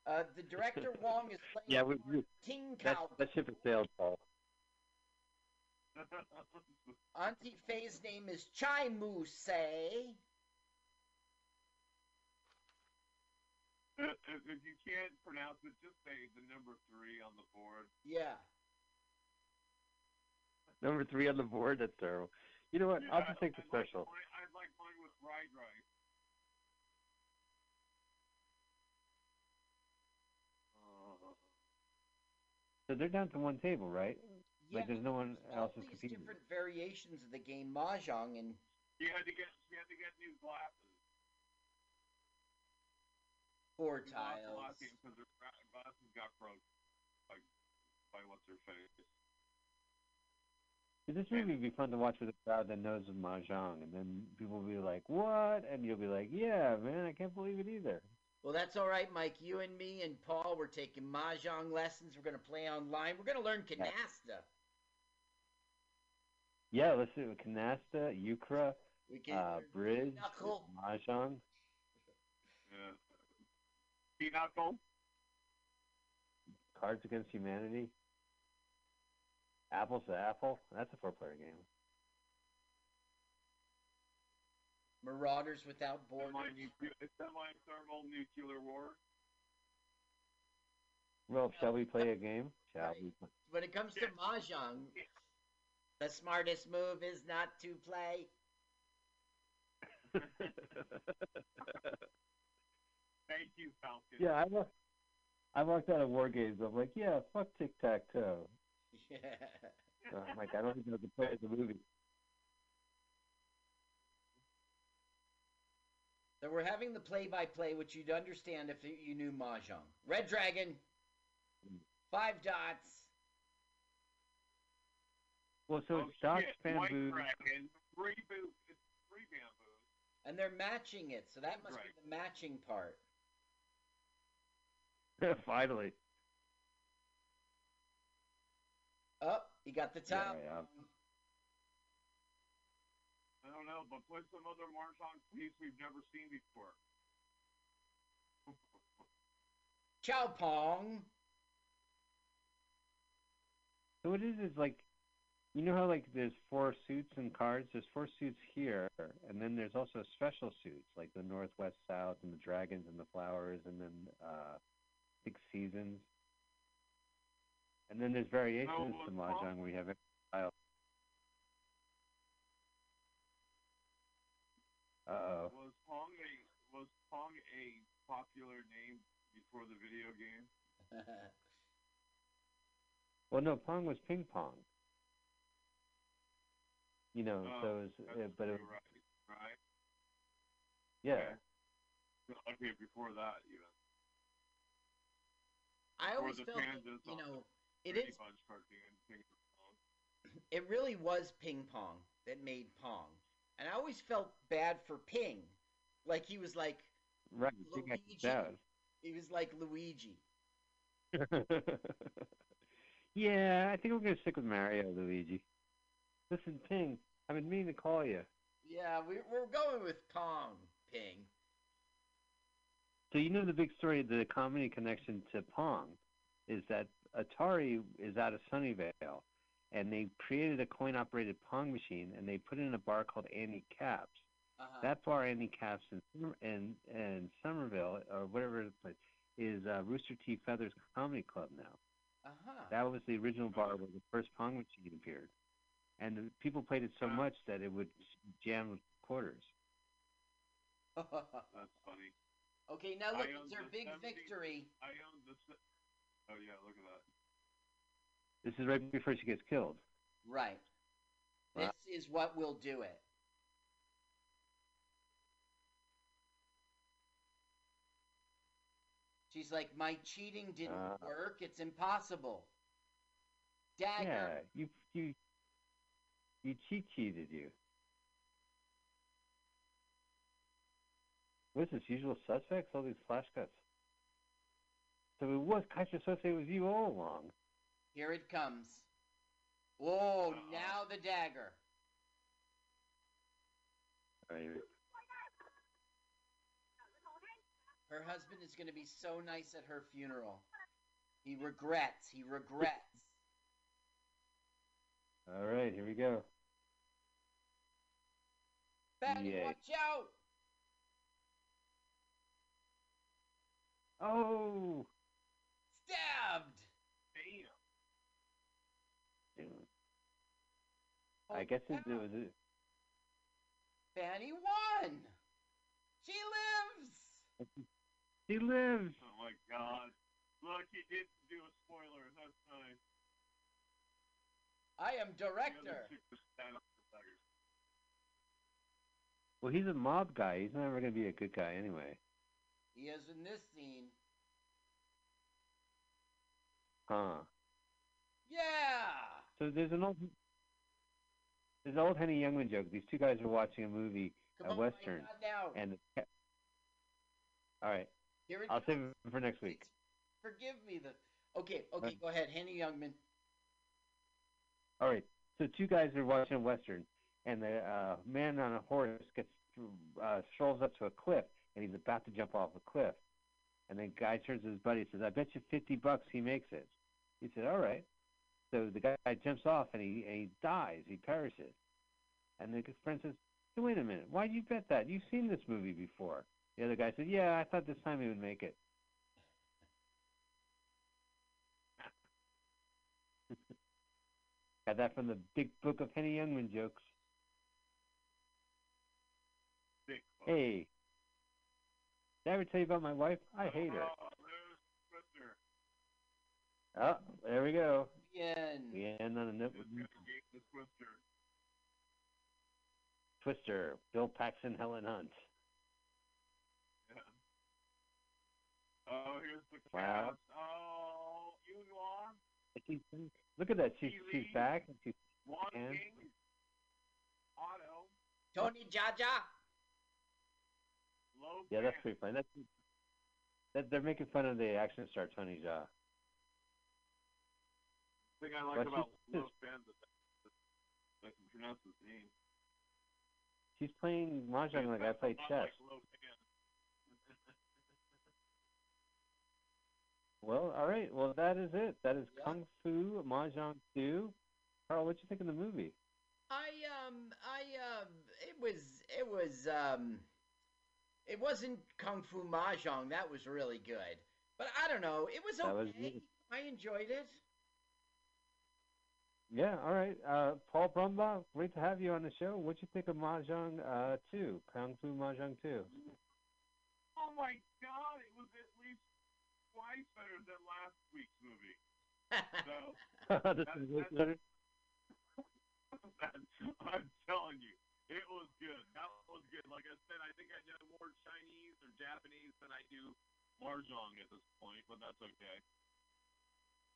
Uh, the director Wong is playing Yeah, we, we, Ting that, Kao. that ship has sailed, Paul. Auntie Faye's name is Chai Mu Say. if, if you can't pronounce it, just say the number three on the board. Yeah. Number three on the board. That's terrible. You know what? I'll just take the I'd like special. mine- I'd like mine with fried rice. Uh, So they're down to one table, right? Yeah. Like there's no one all else is these competing. different variations of the game Mahjong, and you had to get you had to get new glasses. four New tiles. because her gra- glasses got broke by by what's her face. This movie would be fun to watch with a crowd that knows of mahjong, and then people will be like, "What?" and you'll be like, "Yeah, man, I can't believe it either." Well, that's all right, Mike. You and me and Paul, we're taking Mahjong lessons. We're going to play online. We're going to learn Canasta. Yeah, let's do canasta, euchre, We can uh, learn bridge, Knuckle. mahjong. Yeah. Pinochle. Cards Against Humanity. Apples to Apple. That's a four-player game. Marauders Without Borders. Semi semi-thermal nuclear war. Well, shall we play a game? Shall Right. we? play- When it comes to Mahjong, the smartest move is not to play. Thank you, Falken. yeah, I wa- I walked out of War Games. I'm like, yeah, fuck tic tac toe. Yeah. I'm like, I don't even know the play the movie. So we're having the play-by-play, which you'd understand if you knew Mahjong. Red Dragon, five dots. Well, so Oh, it's Doc shit, White Bamboo. Dragon, three boo, three bamboos. And they're matching it, so that must Right. be the matching part. Finally. Oh, you got the Yeah, top. yeah. I don't know, but play some other Mahjong piece we've never seen before. Chow Pong. So what it is is like, you know how like there's four suits and cards. There's four suits here, and then there's also special suits like the Northwest South and the Dragons and the Flowers, and then uh, Six Seasons. And then there's variations No, to well, mahjong where you have style. Uh oh. Was Pong a was Pong a popular name before the video game? Well, no, pong was ping pong. You know, Oh, so it was, That's uh, but it, true, right, right. yeah. Okay, before that even. I always felt, you know, it Brady is. Bunch cartoon, Ping Pong. It really was ping pong that made pong, and I always felt bad for Ping, like he was like Right. you think I Luigi. he was like Luigi. yeah, I think we're gonna stick with Mario, Luigi. Listen, Ping, I've been meaning to call you. Yeah, we, we're going with Pong Ping. So you know the big story, of the comedy connection to Pong, is that Atari is out of Sunnyvale, and they created a coin-operated Pong machine, and they put it in a bar called Andy Capp's. Uh-huh. That bar, Andy Capp's, in Summer- in in Somerville or whatever the place is uh, Rooster T. Feathers Comedy Club now. uh-huh. That was the original bar where the first Pong machine appeared, and the people played it so Wow. much that it would jam with quarters. That's funny. okay, now look, own it's our big 70 victory. I own the. Oh yeah, look at that. This is right before she gets killed. Right. Wow. This is what will do it. She's like, my cheating didn't Uh. work. It's impossible. Dagger. Yeah, you you you cheat cheated you. What's this? Usual suspects? All these flash cuts. So it was Kaiser associated with you all along. Here it comes. Whoa, Uh-oh. now the dagger. Right. Her husband is going to be so nice at her funeral. He regrets. He regrets. All right, here we go. Fatty, Yay. watch out! Oh, Stabbed! Damn. Dude, Oh, I oh, guess it, it was. It. Fanny won! She lives! She lives. Oh my god. Look, he did do a spoiler. That's nice. I am director. chick was stand up for beggars. Well, he's a mob guy. He's never gonna be a good guy anyway. He is in this scene. Huh. Yeah! So there's an old. There's an old Henny Youngman joke. These two guys are watching a movie, Come a on, western, my God, now. and. the- All right, Here it I'll save it for next week. Forgive me. The okay, okay, go ahead, Henny Youngman. All right. So two guys are watching a western, and the uh, man on a horse gets uh, strolls up to a cliff, and he's about to jump off a cliff. And then guy turns to his buddy and says, "I bet you fifty bucks he makes it." He said, "All right." So the guy jumps off and he and he dies. He perishes. And the friend says, hey, "Wait a minute. Why would you bet that? You've seen this movie before." The other guy said, "Yeah, I thought this time he would make it." Got that from the Big Book of Henny Youngman jokes. Hey, did I ever tell you about my wife? I hate her. Oh. Oh, there we go. Bien. We end on a note This with guy gave the Twister. Twister, Bill Paxton, Helen Hunt. Yeah. Oh, here's the Wow. cast. Oh, Yunhua, She's- Look at that. She's she's back. and She's Juan And- Otto, Tony Jaja. Low yeah, that's pretty funny. That's that they're making fun of the action star Tony Jaa. Thing I like But about she's- Low is that I can pronounce his name. She's playing mahjong like I play chess. Like Well, all right. Well, that is it. That is Yeah. Kung Fu Mahjong 2. Carl, what you think of the movie? I um I um it was it was um it wasn't Kung Fu Mahjong. That was really good. But I don't know. It was That was okay. I enjoyed it. Yeah, all right. Uh, Paul Brumbaugh, great to have you on the show. What'd you think of Mahjong uh, 2, Kung Fu Mahjong 2? Oh my god, it was at least twice better than last week's movie. So this That- is that's- better. I'm telling you, it was good. That was good. Like I said, I think I know more Chinese or Japanese than I do Mahjong at this point, but that's okay.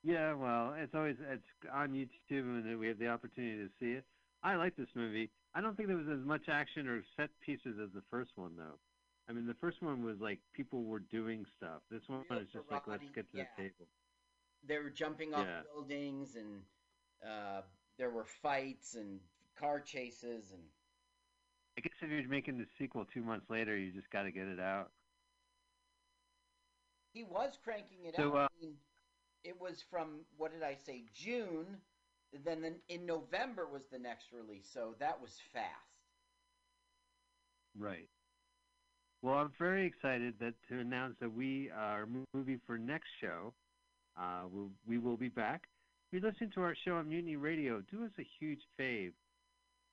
Yeah, well, it's always it's on YouTube and we have the opportunity to see it. I like this movie. I don't think there was as much action or set pieces as the first one, though. I mean, the first one was like people were doing stuff. This one Real is just like let's get to yeah. the table. they were jumping off Yeah. buildings and uh, there were fights and car chases and I guess if you're making the sequel two months later, you just got to get it out. he was cranking it So, out. uh, I mean, it was from what did I say June, then in- in November was the next release, so that was fast. Right. Well, I'm very excited that to announce that we our movie for next show. Uh, we'll, we will be back. If you're listening to our show on Mutiny Radio, do us a huge fave.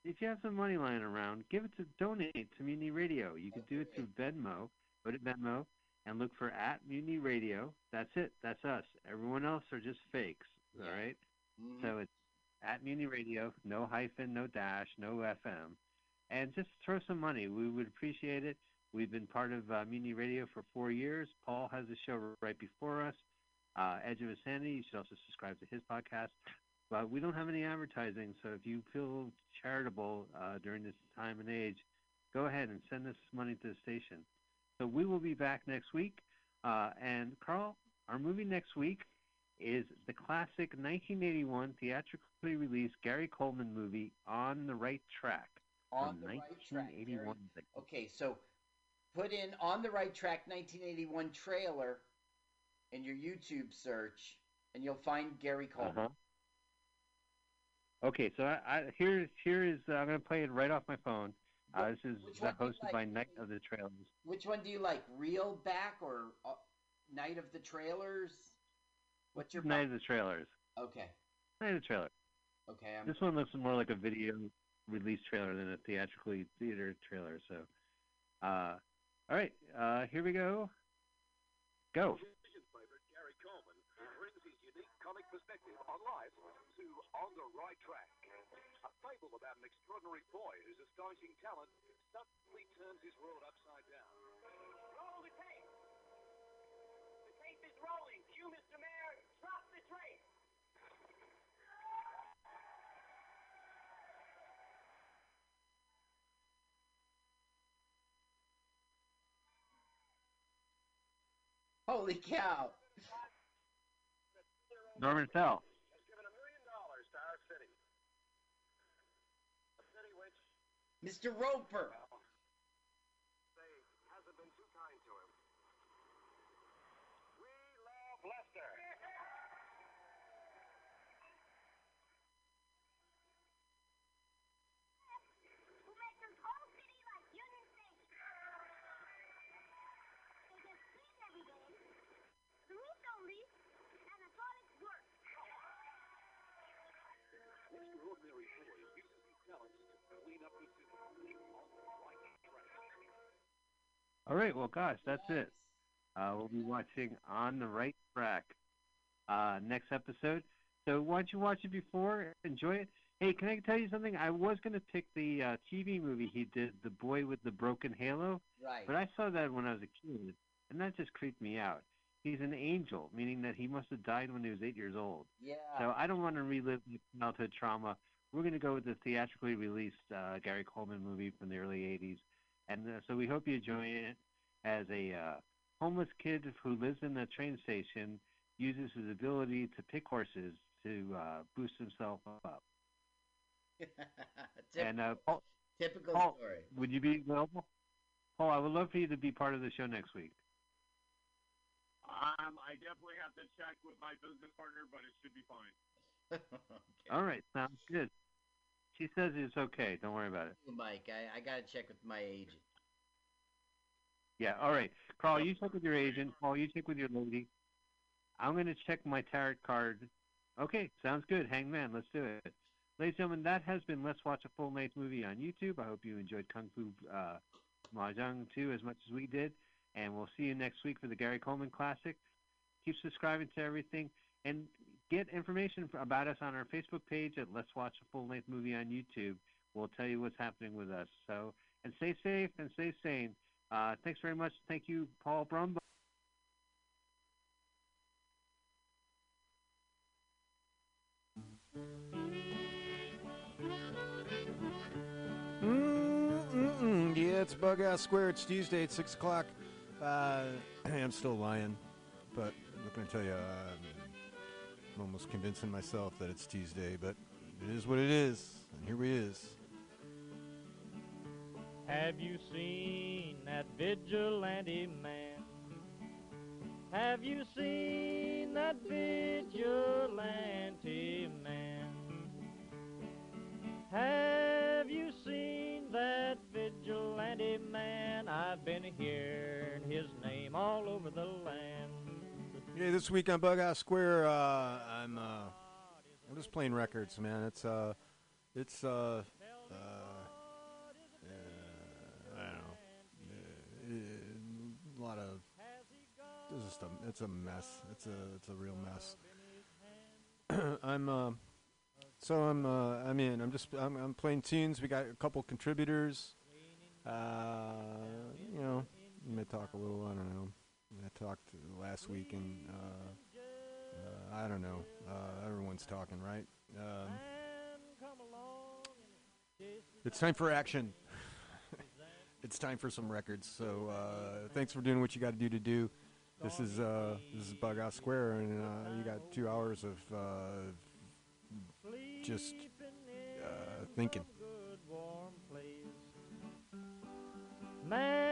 If you have some money lying around, give it to donate to Mutiny Radio. You can do it through Venmo. Go to Venmo and look for at Mutiny Radio. That's it. That's us. Everyone else are just fakes. All Yeah. right. Mhm. So it's at Mutiny Radio, no hyphen, no dash, no FM, and just throw some money. We would appreciate it. We've been part of uh, Mutiny Radio for four years. Paul has a show right before us, uh, Edge of Insanity. You should also subscribe to his podcast. But we don't have any advertising, so if you feel charitable uh, during this time and age, go ahead and send us money to the station. So we will be back next week. Uh, and Carl, our movie next week is the classic 1981 theatrically released Gary Coleman movie On the Right Track on the right track. Okay, so put in on the right track 1981 trailer in your YouTube search, and you'll find Gary Coleman. Uh-huh. Okay, so I, I here here is uh, I'm gonna play it right off my phone. Uh, this is Which uh, one do you hosted like? by Night of the Trailers. Which one do you like, Real Back or uh, Night of the Trailers? What's your Night of the Trailers. okay? Night of the Trailer. Okay, I'm This one looks more like a video release trailer than a theatrically theater trailer. So, uh, all right, uh, here we go. Go. Gary Coleman brings his unique comic perspective on life to On the Right Track. A fable about an extraordinary boy whose astonishing talent suddenly turns his world upside down. Roll the tape. The tape is rolling. You, Mr. Mayor, drop the tape. holy cow! Norman Fell. Has given a million dollars to our city. A city which, Mr. Roper. All right, well, gosh, that's it. Uh, we'll be watching On the Right Track uh, next episode. So why don't you watch it before? Enjoy it. Hey, can I tell you something? I was going to pick the uh, TV movie he did, The Boy with the Broken Halo, Right. but I saw that when I was a kid, and that just creeped me out. He's an angel, meaning that he must have died when he was eight years old. yeah. So I don't want to relive the childhood trauma. We're going to go with the theatrically released uh, Gary Coleman movie from the early 80s. And uh, so we hope you enjoy it as a uh, homeless kid who lives in a train station uses his ability to pick horses to uh, boost himself up. Typ- And uh, Paul, typical Paul- story. would you be available? Paul, I would love for you to be part of the show next week. Um, I definitely have to check with my business partner, but it should be fine. okay. All right, sounds good. She says it's okay. Don't worry about it. Mike, I, I gotta check with my agent. Yeah, all right. Carl, you check with your agent. Paul, you check with your lady. I'm going to check my tarot card Okay, sounds good. Hangman, let's do it. Ladies and gentlemen, that has been Let's Watch a Full Length Movie on YouTube. I hope you enjoyed Kung Fu uh, Mahjong 2 as much as we did. And we'll see you next week for the Gary Coleman Classic. Keep subscribing to everything. And get information about us on our Facebook page at Let's Watch a Full Length Movie on YouTube. We'll tell you what's happening with us. So, and stay safe and stay sane. Uh, thanks very much. Thank you, Paul. Mm-mm-mm. Yeah, it's Bughouse Square. It's Tuesday at 6 o'clock. Uh, I'm still lying, but I'm not going to tell you. Uh, I'm almost convincing myself that it's Tuesday, but it is what it is. And here we is. Have you seen that vigilante man? Have you seen this week on Bughouse Square, uh, I'm uh, I'm just playing records, man. It's uh, it's uh, uh, uh, I don't know, uh, a lot of it's just a it's a mess. It's a it's a real mess. I'm uh, so I'm uh, I'm in. I'm just I'm, I'm playing tunes. We got a couple contributors. Uh, you know, you may talk a little. I don't know. I talked last week, and uh, uh, I don't know. Uh, everyone's talking, right? Um, it's time for action. it's time for some records. So uh, thanks for doing what you got to do to do. This is this is Bughouse Square, and you got two hours of just thinking. Man,